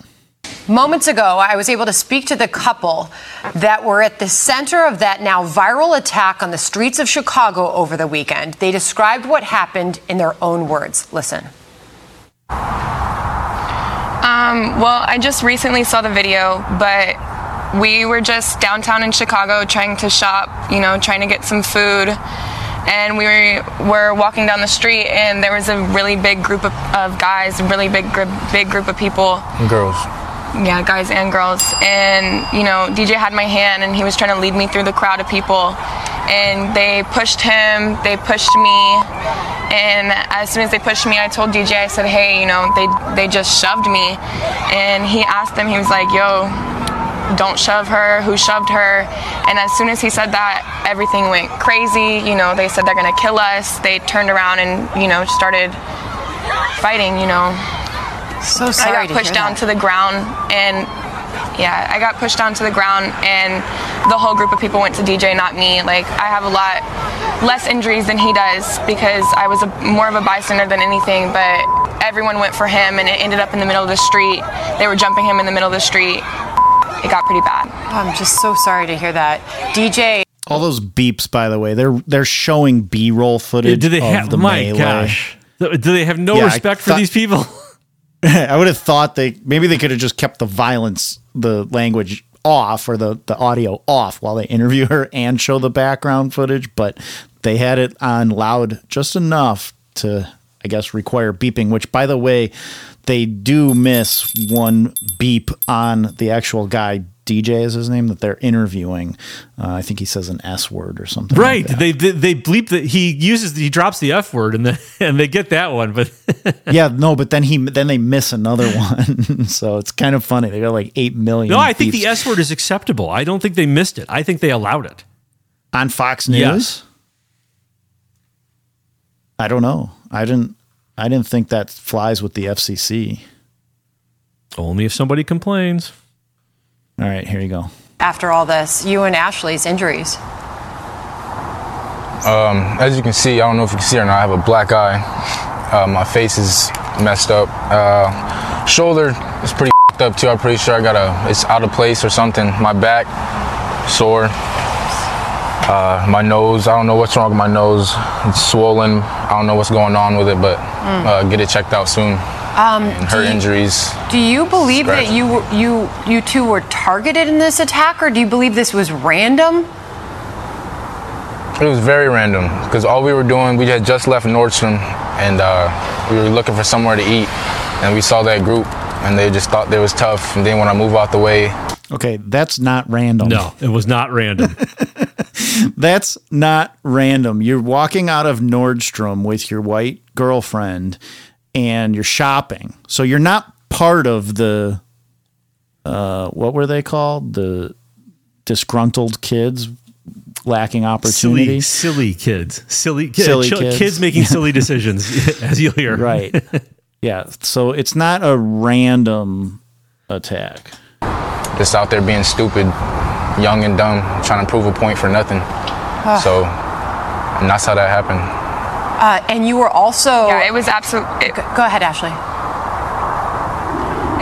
Moments ago, I was able to speak to the couple that were at the center of that now viral attack on the streets of Chicago over the weekend. They described what happened in their own words. Listen. Um, well, I just recently saw the video, but we were just downtown in Chicago trying to shop, you know, trying to get some food. And we were, were walking down the street, and there was a really big group of, of guys, a really big, group, big group of people. Girls. Yeah, guys and girls. And, you know, DJ had my hand, and he was trying to lead me through the crowd of people. And they pushed him, they pushed me. And as soon as they pushed me, I told DJ, I said, hey, you know, they, they just shoved me. And he asked them, he was like, yo, don't shove her, who shoved her. And as soon as he said that, everything went crazy. You know, they said they're gonna kill us. They turned around and, you know, started fighting, you know. So sorry. I got to pushed hear down that. to the ground and yeah, I got pushed down to the ground and the whole group of people went to DJ, not me. Like I have a lot less injuries than he does because I was a, more of a bystander than anything, but everyone went for him and it ended up in the middle of the street. They were jumping him in the middle of the street. It got pretty bad. I'm just so sorry to hear that. DJ, All those beeps, by the way, they're they're showing B-roll footage. Do they of have? the My melee. gosh, do they have no Yeah, I respect for these people? I would have thought they maybe they could have just kept the violence, the language off or the, the audio off while they interview her and show the background footage, but they had it on loud just enough to, I guess, require beeping, which by the way, they do miss one beep on the actual guy. DJ is his name that they're interviewing. Uh, I think he says an S word or something. Right. that. They, they they bleep that he uses he drops the F word and and they get that one, but yeah, no, but then he then they miss another one, so it's kind of funny. They got like eight million. no, I think the S word is acceptable. I don't think they missed it. I think they allowed it. on Fox News. Yes. I don't know. I didn't. I didn't think that flies with the FCC. Only if somebody complains. All right, here you go. after all this, you and Ashley's injuries. Um, as you can see, I don't know if you can see or not, I have a black eye. Uh, my face is messed up. Uh, shoulder is pretty fed up too. I'm pretty sure I got a, it's out of place or something. My back, sore. Uh, my nose, I don't know what's wrong with my nose. It's swollen. I don't know what's going on with it, but uh, get it checked out soon. Um, her do you- injuries. Do you believe that you you you two were targeted in this attack, or do you believe this was random? It was very random because all we were doing, we had just left Nordstrom and uh, we were looking for somewhere to eat, and we saw that group, and they just thought they was tough, and they want to move out the way. Okay, that's not random. No, it was not random. That's not random. You're walking out of Nordstrom with your white girlfriend and you're shopping. So you're not part of the uh what were they called? The disgruntled kids lacking opportunity. silly, silly kids, silly, ki- Silly chil- kids. kids making silly decisions, as you'll hear. Right. yeah. So it's not a random attack. Just out there being stupid, young and dumb, trying to prove a point for nothing. So, and that's how that happened. Uh, and you were also. Yeah, it was absolutely. Go ahead, Ashley.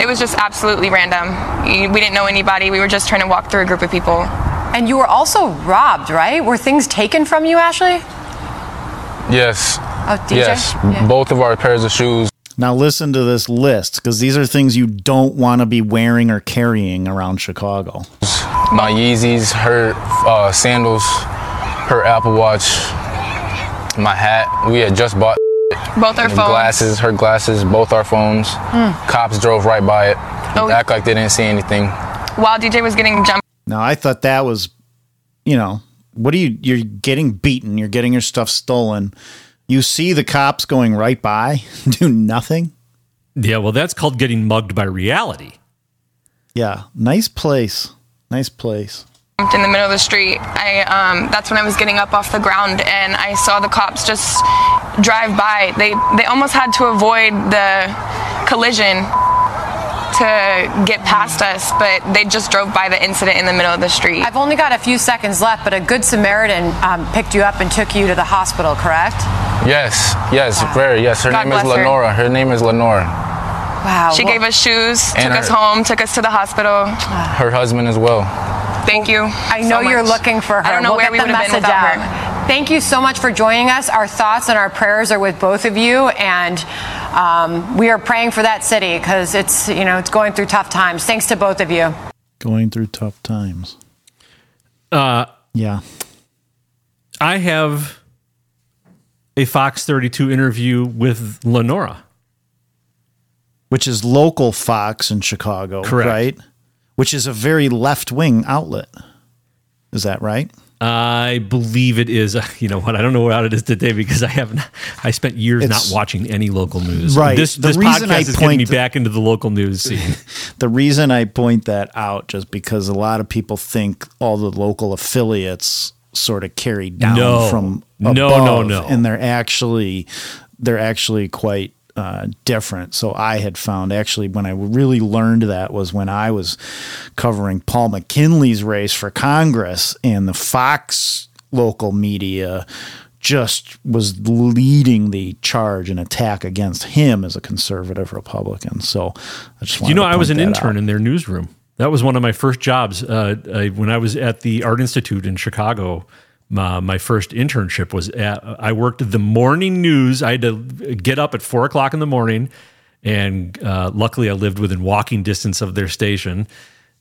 It was just absolutely random. We didn't know anybody. We were just trying to walk through a group of people. And you were also robbed, right? Were things taken from you, Ashley? Yes. Oh, DJ? Yes. Yeah. Both of our pairs of shoes. Now listen to this list because these are things you don't want to be wearing or carrying around Chicago. my Yeezys, her uh, sandals, her Apple Watch, my hat. We had just bought Both our phones. glasses, her glasses, both our phones. Hmm. Cops drove right by it. Oh. Act like they didn't see anything. While DJ was getting jumped. Now I thought that was, you know, what are you? You're getting beaten. You're getting your stuff stolen. You see the cops going right by, do nothing. Yeah, well, that's called getting mugged by reality. Yeah, nice place. Nice place. In the middle of the street. I um, that's when I was getting up off the ground and I saw the cops just drive by. They they almost had to avoid the collision to get past us, but they just drove by the incident in the middle of the street. I've only got a few seconds left, but a good Samaritan um, picked you up and took you to the hospital, correct? Yes, yes, very, yes. Her God name is bless her. Lenora. Her. name is Lenora. Wow. She gave us shoes, And took us home, took us to the hospital. Her husband as well. Thank you. I know so you're much. looking for her. I don't know we'll where get we would have been message without out. her. Thank you so much for joining us. Our thoughts and our prayers are with both of you, and um, we are praying for that city because it's you know it's going through tough times. Thanks to both of you. Going through tough times. Uh, Yeah. I have a Fox 32 interview with Lenora. Which is local Fox in Chicago, Correct. right? Which is a very left wing outlet. Is that right? I believe it is. You know what? I don't know what it is today because I haven't. I spent years It's- not watching any local news. Right. This, The this reason podcast I is getting me back into the local news scene. The reason I point that out just because a lot of people think all the local affiliates sort of carry down No. from No, no, no. and they're actually they're actually quite uh, different. So I had found actually when I really learned that was when I was covering Paul McKinley's race for Congress, and the Fox local media just was leading the charge and attack against him as a conservative Republican. So I just wanted you know, I was an intern out. in their newsroom. That was one of my first jobs uh, I, when I was at the Art Institute in Chicago. My, my first internship was at. I worked the morning news. I had to get up at four o'clock in the morning, and uh, luckily I lived within walking distance of their station.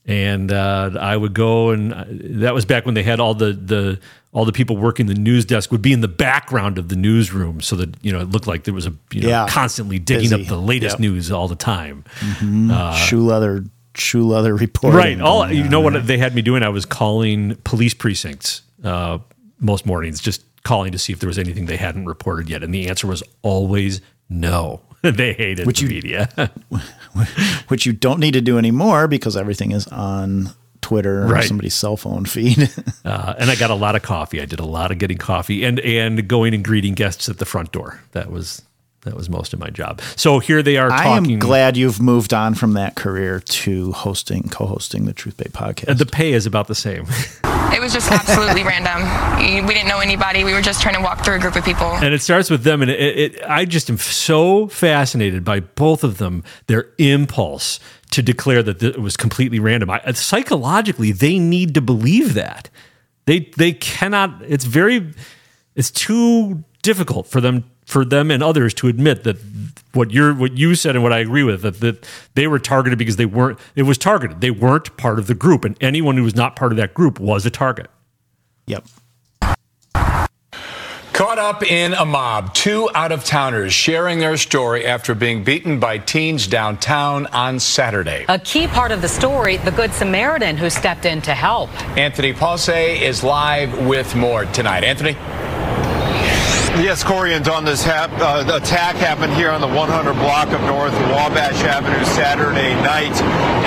And uh, I would go, and uh, that was back when they had all the the all the people working the news desk would be in the background of the newsroom, so that you know it looked like there was a you know Yeah. constantly digging Busy. up the latest Yep. news all the time. Mhm. shoe leather, shoe leather reporting. Right. All you know what they had me doing? I was calling police precincts uh, most mornings, just calling to see if there was anything they hadn't reported yet, and the answer was always no. they hated Which the you- media. which you don't need to do anymore because everything is on Twitter or somebody's cell phone feed. uh, and I got a lot of coffee. I did a lot of getting coffee and and going and greeting guests at the front door. That was that was most of my job. So here they are I am glad you've moved on from that career to hosting, co-hosting the Truth Bait podcast. The pay is about the same. It was just absolutely random. We didn't know anybody. We were just trying to walk through a group of people. and it starts with them and it, it, i just am so fascinated by both of them their impulse to declare that it was completely random I, psychologically they need to believe that they they cannot it's very it's too difficult for them for them and others to admit that what you're what you said and what I agree with that that they were targeted because they weren't it was targeted they weren't part of the group and anyone who was not part of that group was a target Yep. Caught up in a mob, two out of towners sharing their story after being beaten by teens downtown on Saturday. A key part of the story the Good Samaritan who stepped in to help. Anthony Ponce is live with more tonight. Anthony? Yes, Corey, and on this hap- uh, attack happened here on the 100 block of North Wabash Avenue Saturday night.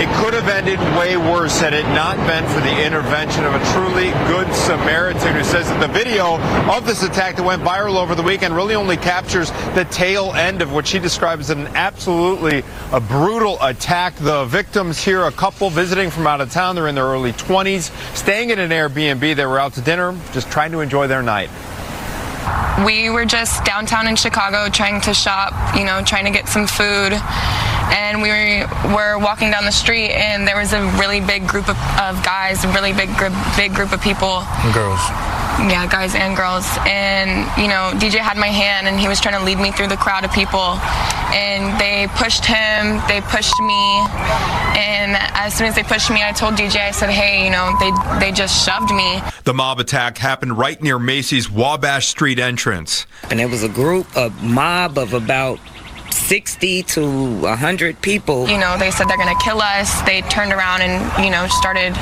It could have ended way worse had it not been for the intervention of a truly good Samaritan who says that the video of this attack that went viral over the weekend really only captures the tail end of what she describes as an absolutely a brutal attack. The victims here, a couple visiting from out of town, they're in their early 20s, staying in an Airbnb. They were out to dinner, just trying to enjoy their night. We were just downtown in Chicago trying to shop, you know, trying to get some food. And we were, were walking down the street, and there was a really big group of, of guys, a really big group, big group of people. Girls. Yeah, guys and girls. And, you know, DJ had my hand and he was trying to lead me through the crowd of people. And they pushed him, they pushed me. And as soon as they pushed me, I told DJ, I said, hey, you know, they, they just shoved me. The mob attack happened right near Macy's Wabash Street entrance. and it was a group, a mob of about 60 to 100 people. You know, they said they're going to kill us. They turned around and, you know, started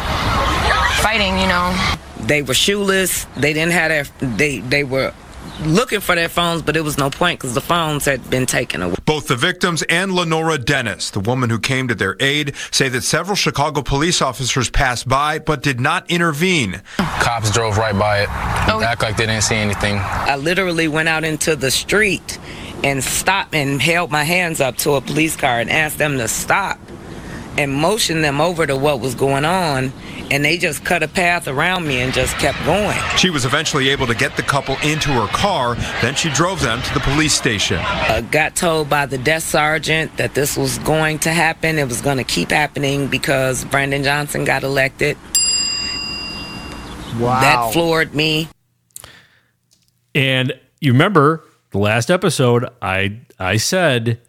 fighting, you know. They were shoeless. They didn't have their, they, they were looking for their phones, but it was no point because the phones had been taken away. Both the victims and Lenora Dennis, the woman who came to their aid, say that several Chicago police officers passed by but did not intervene. Cops drove right by it. Oh. Act like they didn't see anything. I literally went out into the street and stopped and held my hands up to a police car and asked them to stop and motioned them over to what was going on. And they just cut a path around me and just kept going. She was eventually able to get the couple into her car, then she drove them to the police station. uh, got told by the desk sergeant that this was going to happen. It was going to keep happening because Brandon Johnson got elected. Wow. That floored me. And you remember the last episode, I I said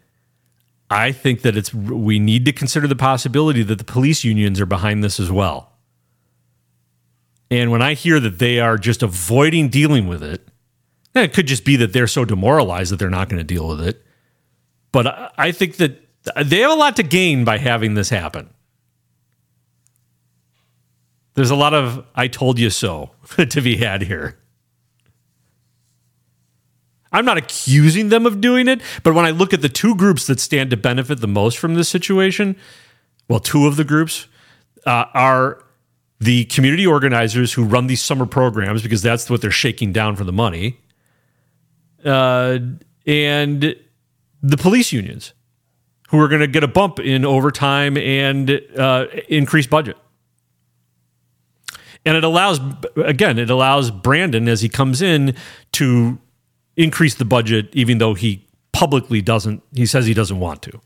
I think that it's we need to consider the possibility that the police unions are behind this as well. And when I hear that they are just avoiding dealing with it, it could just be that they're so demoralized that they're not going to deal with it. But I- I think that they have a lot to gain by having this happen. There's a lot of I told you so to be had here. I'm not accusing them of doing it, but when I look at the two groups that stand to benefit the most from this situation, well, two of the groups uh, are the community organizers who run these summer programs because that's what they're shaking down for the money, uh, and the police unions who are going to get a bump in overtime and uh, increased budget. And it allows, again, it allows Brandon as he comes in to increase the budget, even though he publicly doesn't, he says he doesn't want to.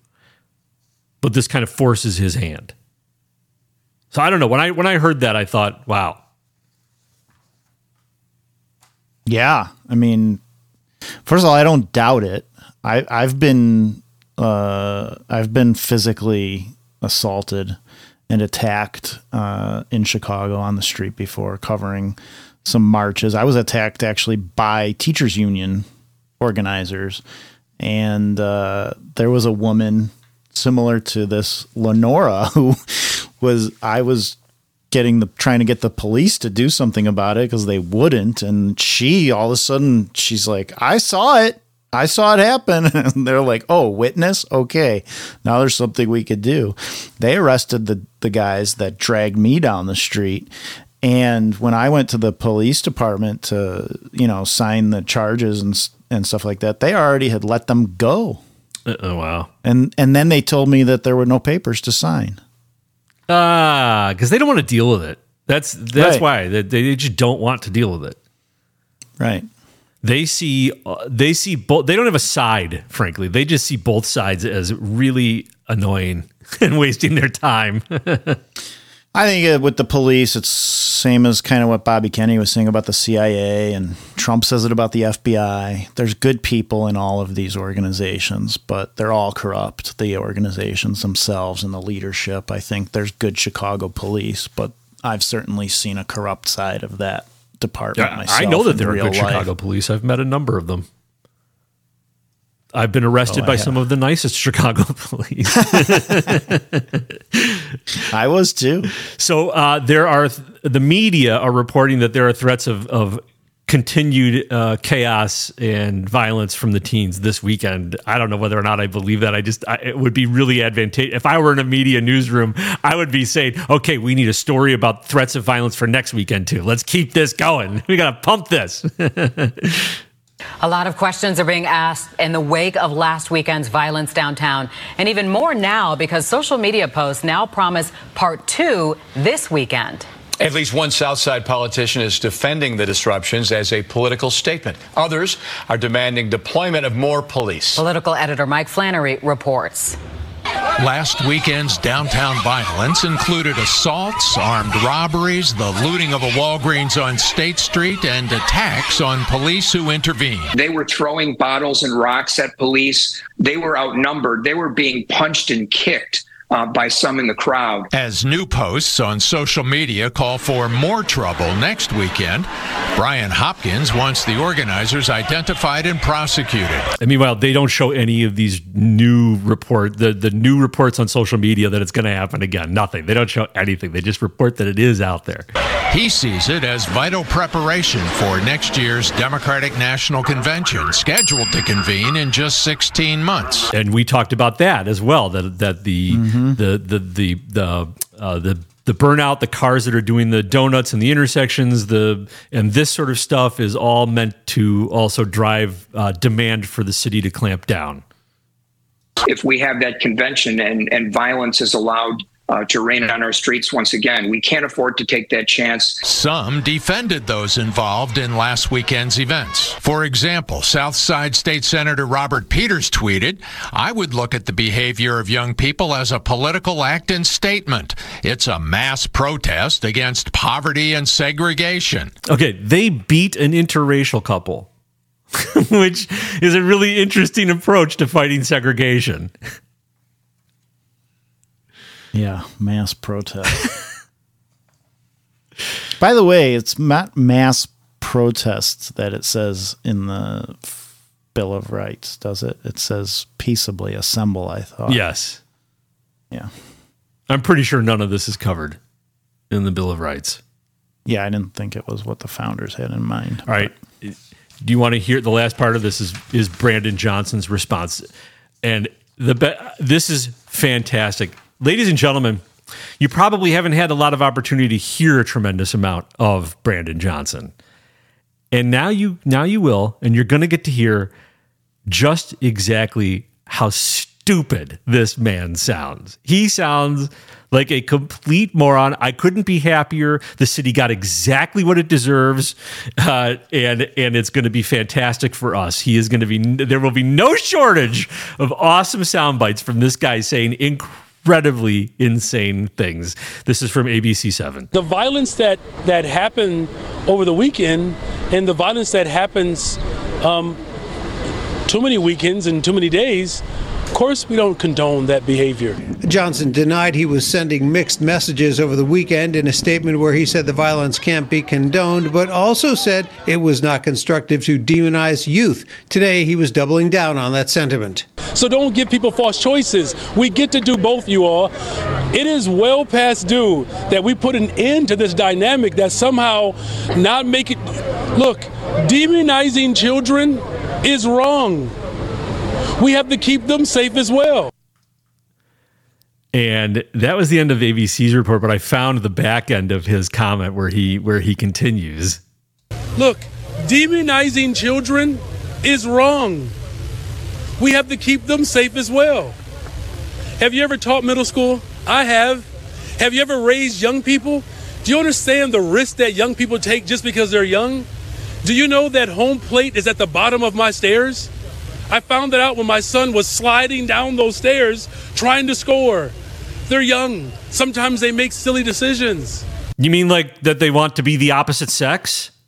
But this kind of forces his hand. So I don't know. When I when I heard that, I thought, wow. Yeah, I mean, first of all, I don't doubt it. I I've been uh, I've been physically assaulted and attacked uh, in Chicago on the street before, covering some marches. I was attacked actually by teachers union organizers, and uh, there was a woman similar to this Lenora who was I was getting the trying to get the police to do something about it because they wouldn't and she all of a sudden she's like i saw it. I saw it happen. And they're like oh witness? Okay. Now there's something we could do. They arrested the the guys that dragged me down the street and when i went to the police department to you know sign the charges and and stuff like that they already had let them go oh wow and and then they told me that there were no papers to sign Ah, because they don't want to deal with it. That's that's Right. why they, they just don't want to deal with it. Right. They see uh, they see both. They don't have a side, frankly. They just see both sides as really annoying and wasting their time. I think uh, with the police, it's same as kind of what Bobby Kennedy was saying about the CIA, and Trump says it about the FBI. There's good people in all of these organizations, but they're all corrupt. The organizations themselves and the leadership. I think there's good Chicago police, but I've certainly seen a corrupt side of that department Yeah, myself. I know that there are good life. Chicago police. I've met a number of them. I've been arrested Oh, by some of the nicest Chicago police. I was too. So uh, there are the media are reporting that there are threats of of continued uh, chaos and violence from the teens this weekend. I don't know whether or not I believe that. I just I, it would be really advantageous if I were in a media newsroom. I would be saying, "Okay, we need a story about threats of violence for next weekend too. Let's keep this going. We got to pump this." A lot of questions are being asked in the wake of last weekend's violence downtown, and even more now because social media posts now promise part two this weekend. At least one Southside politician is defending the disruptions as a political statement. Others are demanding deployment of more police. Political editor Mike Flannery reports. Last weekend's downtown violence included assaults, armed robberies, the looting of a Walgreens on State Street, and attacks on police who intervened. They were throwing bottles and rocks at police. They were outnumbered. They were being punched and kicked uh, by some in the crowd. As new posts on social media call for more trouble next weekend, Brian Hopkins wants the organizers identified and prosecuted. And meanwhile, they don't show any of these new report the the new reports on social media that it's going to happen again. Nothing. They don't show anything. They just report that it is out there. He sees it as vital preparation for next year's Democratic National Convention, scheduled to convene in just 16 months. and we talked about that as well. That that the the the the the uh, the the burnout, the cars that are doing the donuts and the intersections, the and this sort of stuff is all meant to also drive uh, demand for the city to clamp down. If we have that convention and, and violence is allowed uh, to reign on our streets once again, we can't afford to take that chance. Some defended those involved in last weekend's events. For example, Southside State Senator Robert Peters tweeted, I would look at the behavior of young people as a political act and statement. It's a mass protest against poverty and segregation. Okay, they beat an interracial couple, which is a really interesting approach to fighting segregation. Yeah, mass protest. By the way, it's not mass protests that it says in the Bill of Rights, does it? It says peaceably assemble, I thought. Yes. Yeah. I'm pretty sure none of this is covered in the Bill of Rights. Yeah, I didn't think it was what the founders had in mind. All right. Do you want to hear the last part of this is is Brandon Johnson's response. And the be- this is fantastic. Ladies and gentlemen, you probably haven't had a lot of opportunity to hear a tremendous amount of Brandon Johnson. And now you now you will and you're going to get to hear just exactly how stupid this man sounds. He sounds like a complete moron. I couldn't be happier. The city got exactly what it deserves, uh, and and it's going to be fantastic for us. He is going to be. There will be no shortage of awesome sound bites from this guy saying incredibly insane things. This is from ABC Seven. the violence that that happened over the weekend and the violence that happens um, too many weekends and too many days course we don't condone that behavior Johnson denied he was sending mixed messages over the weekend in a statement where he said the violence can't be condoned, but also said it was not constructive to demonize youth. Today, he was doubling down on that sentiment. so don't give people false choices we get to do both you all it is well past due that we put an end to this dynamic that somehow not make it look demonizing children is wrong we have to keep them safe as well And that was the end of ABC's report, but I found the back end of his comment where he where he continues. Look, demonizing children is wrong. We have to keep them safe as well. Have you ever taught middle school? I have. Have you ever raised young people? Do you understand the risk that young people take just because they're young? Do you know that home plate is at the bottom of my stairs? I found that out when my son was sliding down those stairs trying to score. They're young. Sometimes they make silly decisions. You mean like that they want to be the opposite sex?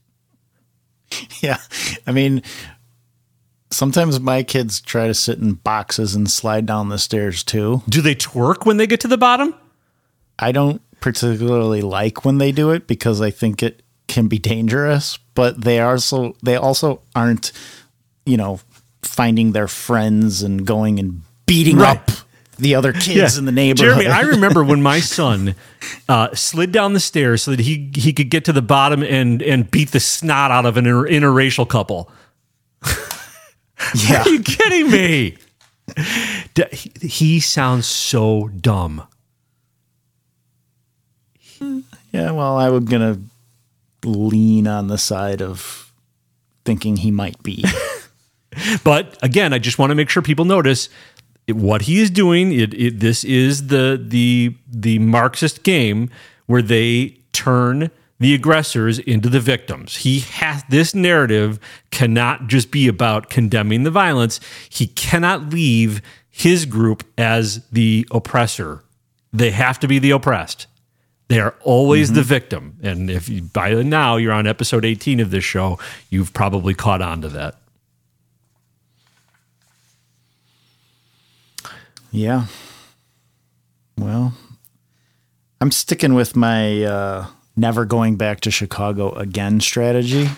Yeah. I mean, sometimes my kids try to sit in boxes and slide down the stairs too. Do they twerk when they get to the bottom? I don't particularly like when they do it because I think it can be dangerous, but they are so they also aren't, you know, finding their friends and going and beating Right. up the other kids Yeah. in the neighborhood. Jeremy, I remember when my son uh, slid down the stairs so that he he could get to the bottom and and beat the snot out of an inter- interracial couple. Yeah. Are you kidding me? He- He sounds so dumb. Yeah, well, I was gonna lean on the side of thinking he might be. But again, I just want to make sure people notice what he is doing. It, it, this is the the the Marxist game where they turn the aggressors into the victims. He has this narrative cannot just be about condemning the violence. He cannot leave his group as the oppressor. They have to be the oppressed. They are always the mm-hmm. victim. And if you, by now you're on episode 18 of this show, you've probably caught on to that. Yeah. Well, I'm sticking with my uh, never going back to Chicago again strategy.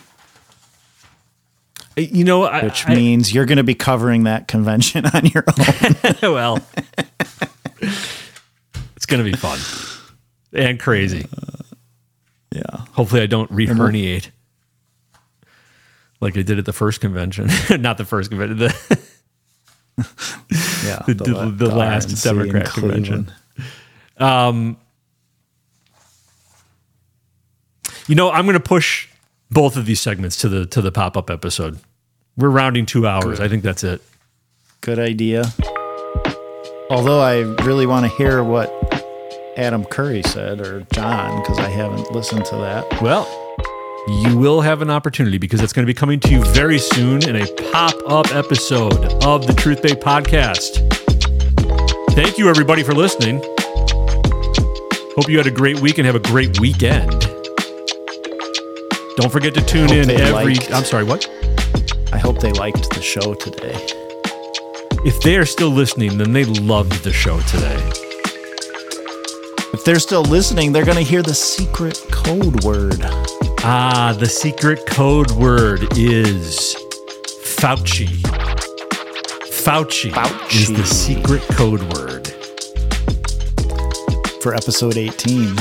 You know, I, which I- means you're going to be covering that convention on your own. well, it's going to be fun and crazy. yeah. Hopefully, I don't re herniate like I did at the first convention. Not the first convention. The, yeah, the, the the, the last RNC Democrat convention. Um, you know, I'm going to push both of these segments to the to the pop up episode. We're rounding two hours. I think that's it. Good idea. Although I really want to hear what Adam Curry said or John because I haven't listened to that. Well, you will have an opportunity because it's going to be coming to you very soon in a pop up episode of the Truth Bait podcast. Thank you, everybody, for listening. Hope you had a great week and have a great weekend. Don't forget to tune in every. liked- I'm sorry, what? I hope they liked the show today. If they are still listening, then they loved the show today. If they're still listening, they're going to hear the secret code word. Ah, the secret code word is Fauci. Fauci, Fauci. is the secret code word. For episode 18.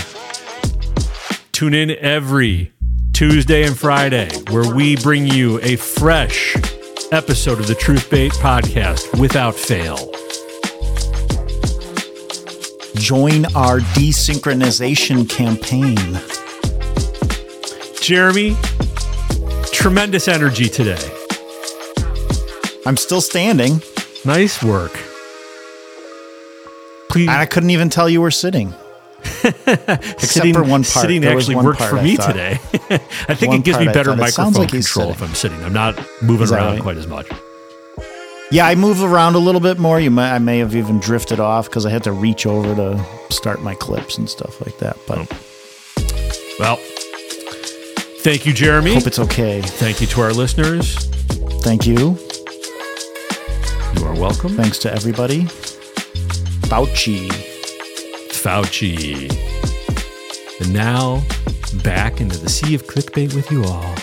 Tune in every Tuesday and Friday where we bring you a fresh episode of the Truth Bait podcast without fail. Join our desynchronization campaign. Jeremy, tremendous energy today. I'm still standing. Nice work. Please. I couldn't even tell you were sitting. Except sitting, for one part. Sitting There actually worked for me thought. today. I think One it gives me better thought, it sounds microphone like control if I'm sitting. I'm not moving around quite as much. Yeah, I move around a little bit more. You may, I may have even drifted off because I had to reach over to start my clips and stuff like that. But oh. Well, thank you, Jeremy. hope it's okay. Thank you to our listeners. Thank you. You are welcome. Thanks to everybody. Fauci. Fauci. And now, back into the sea of clickbait with you all.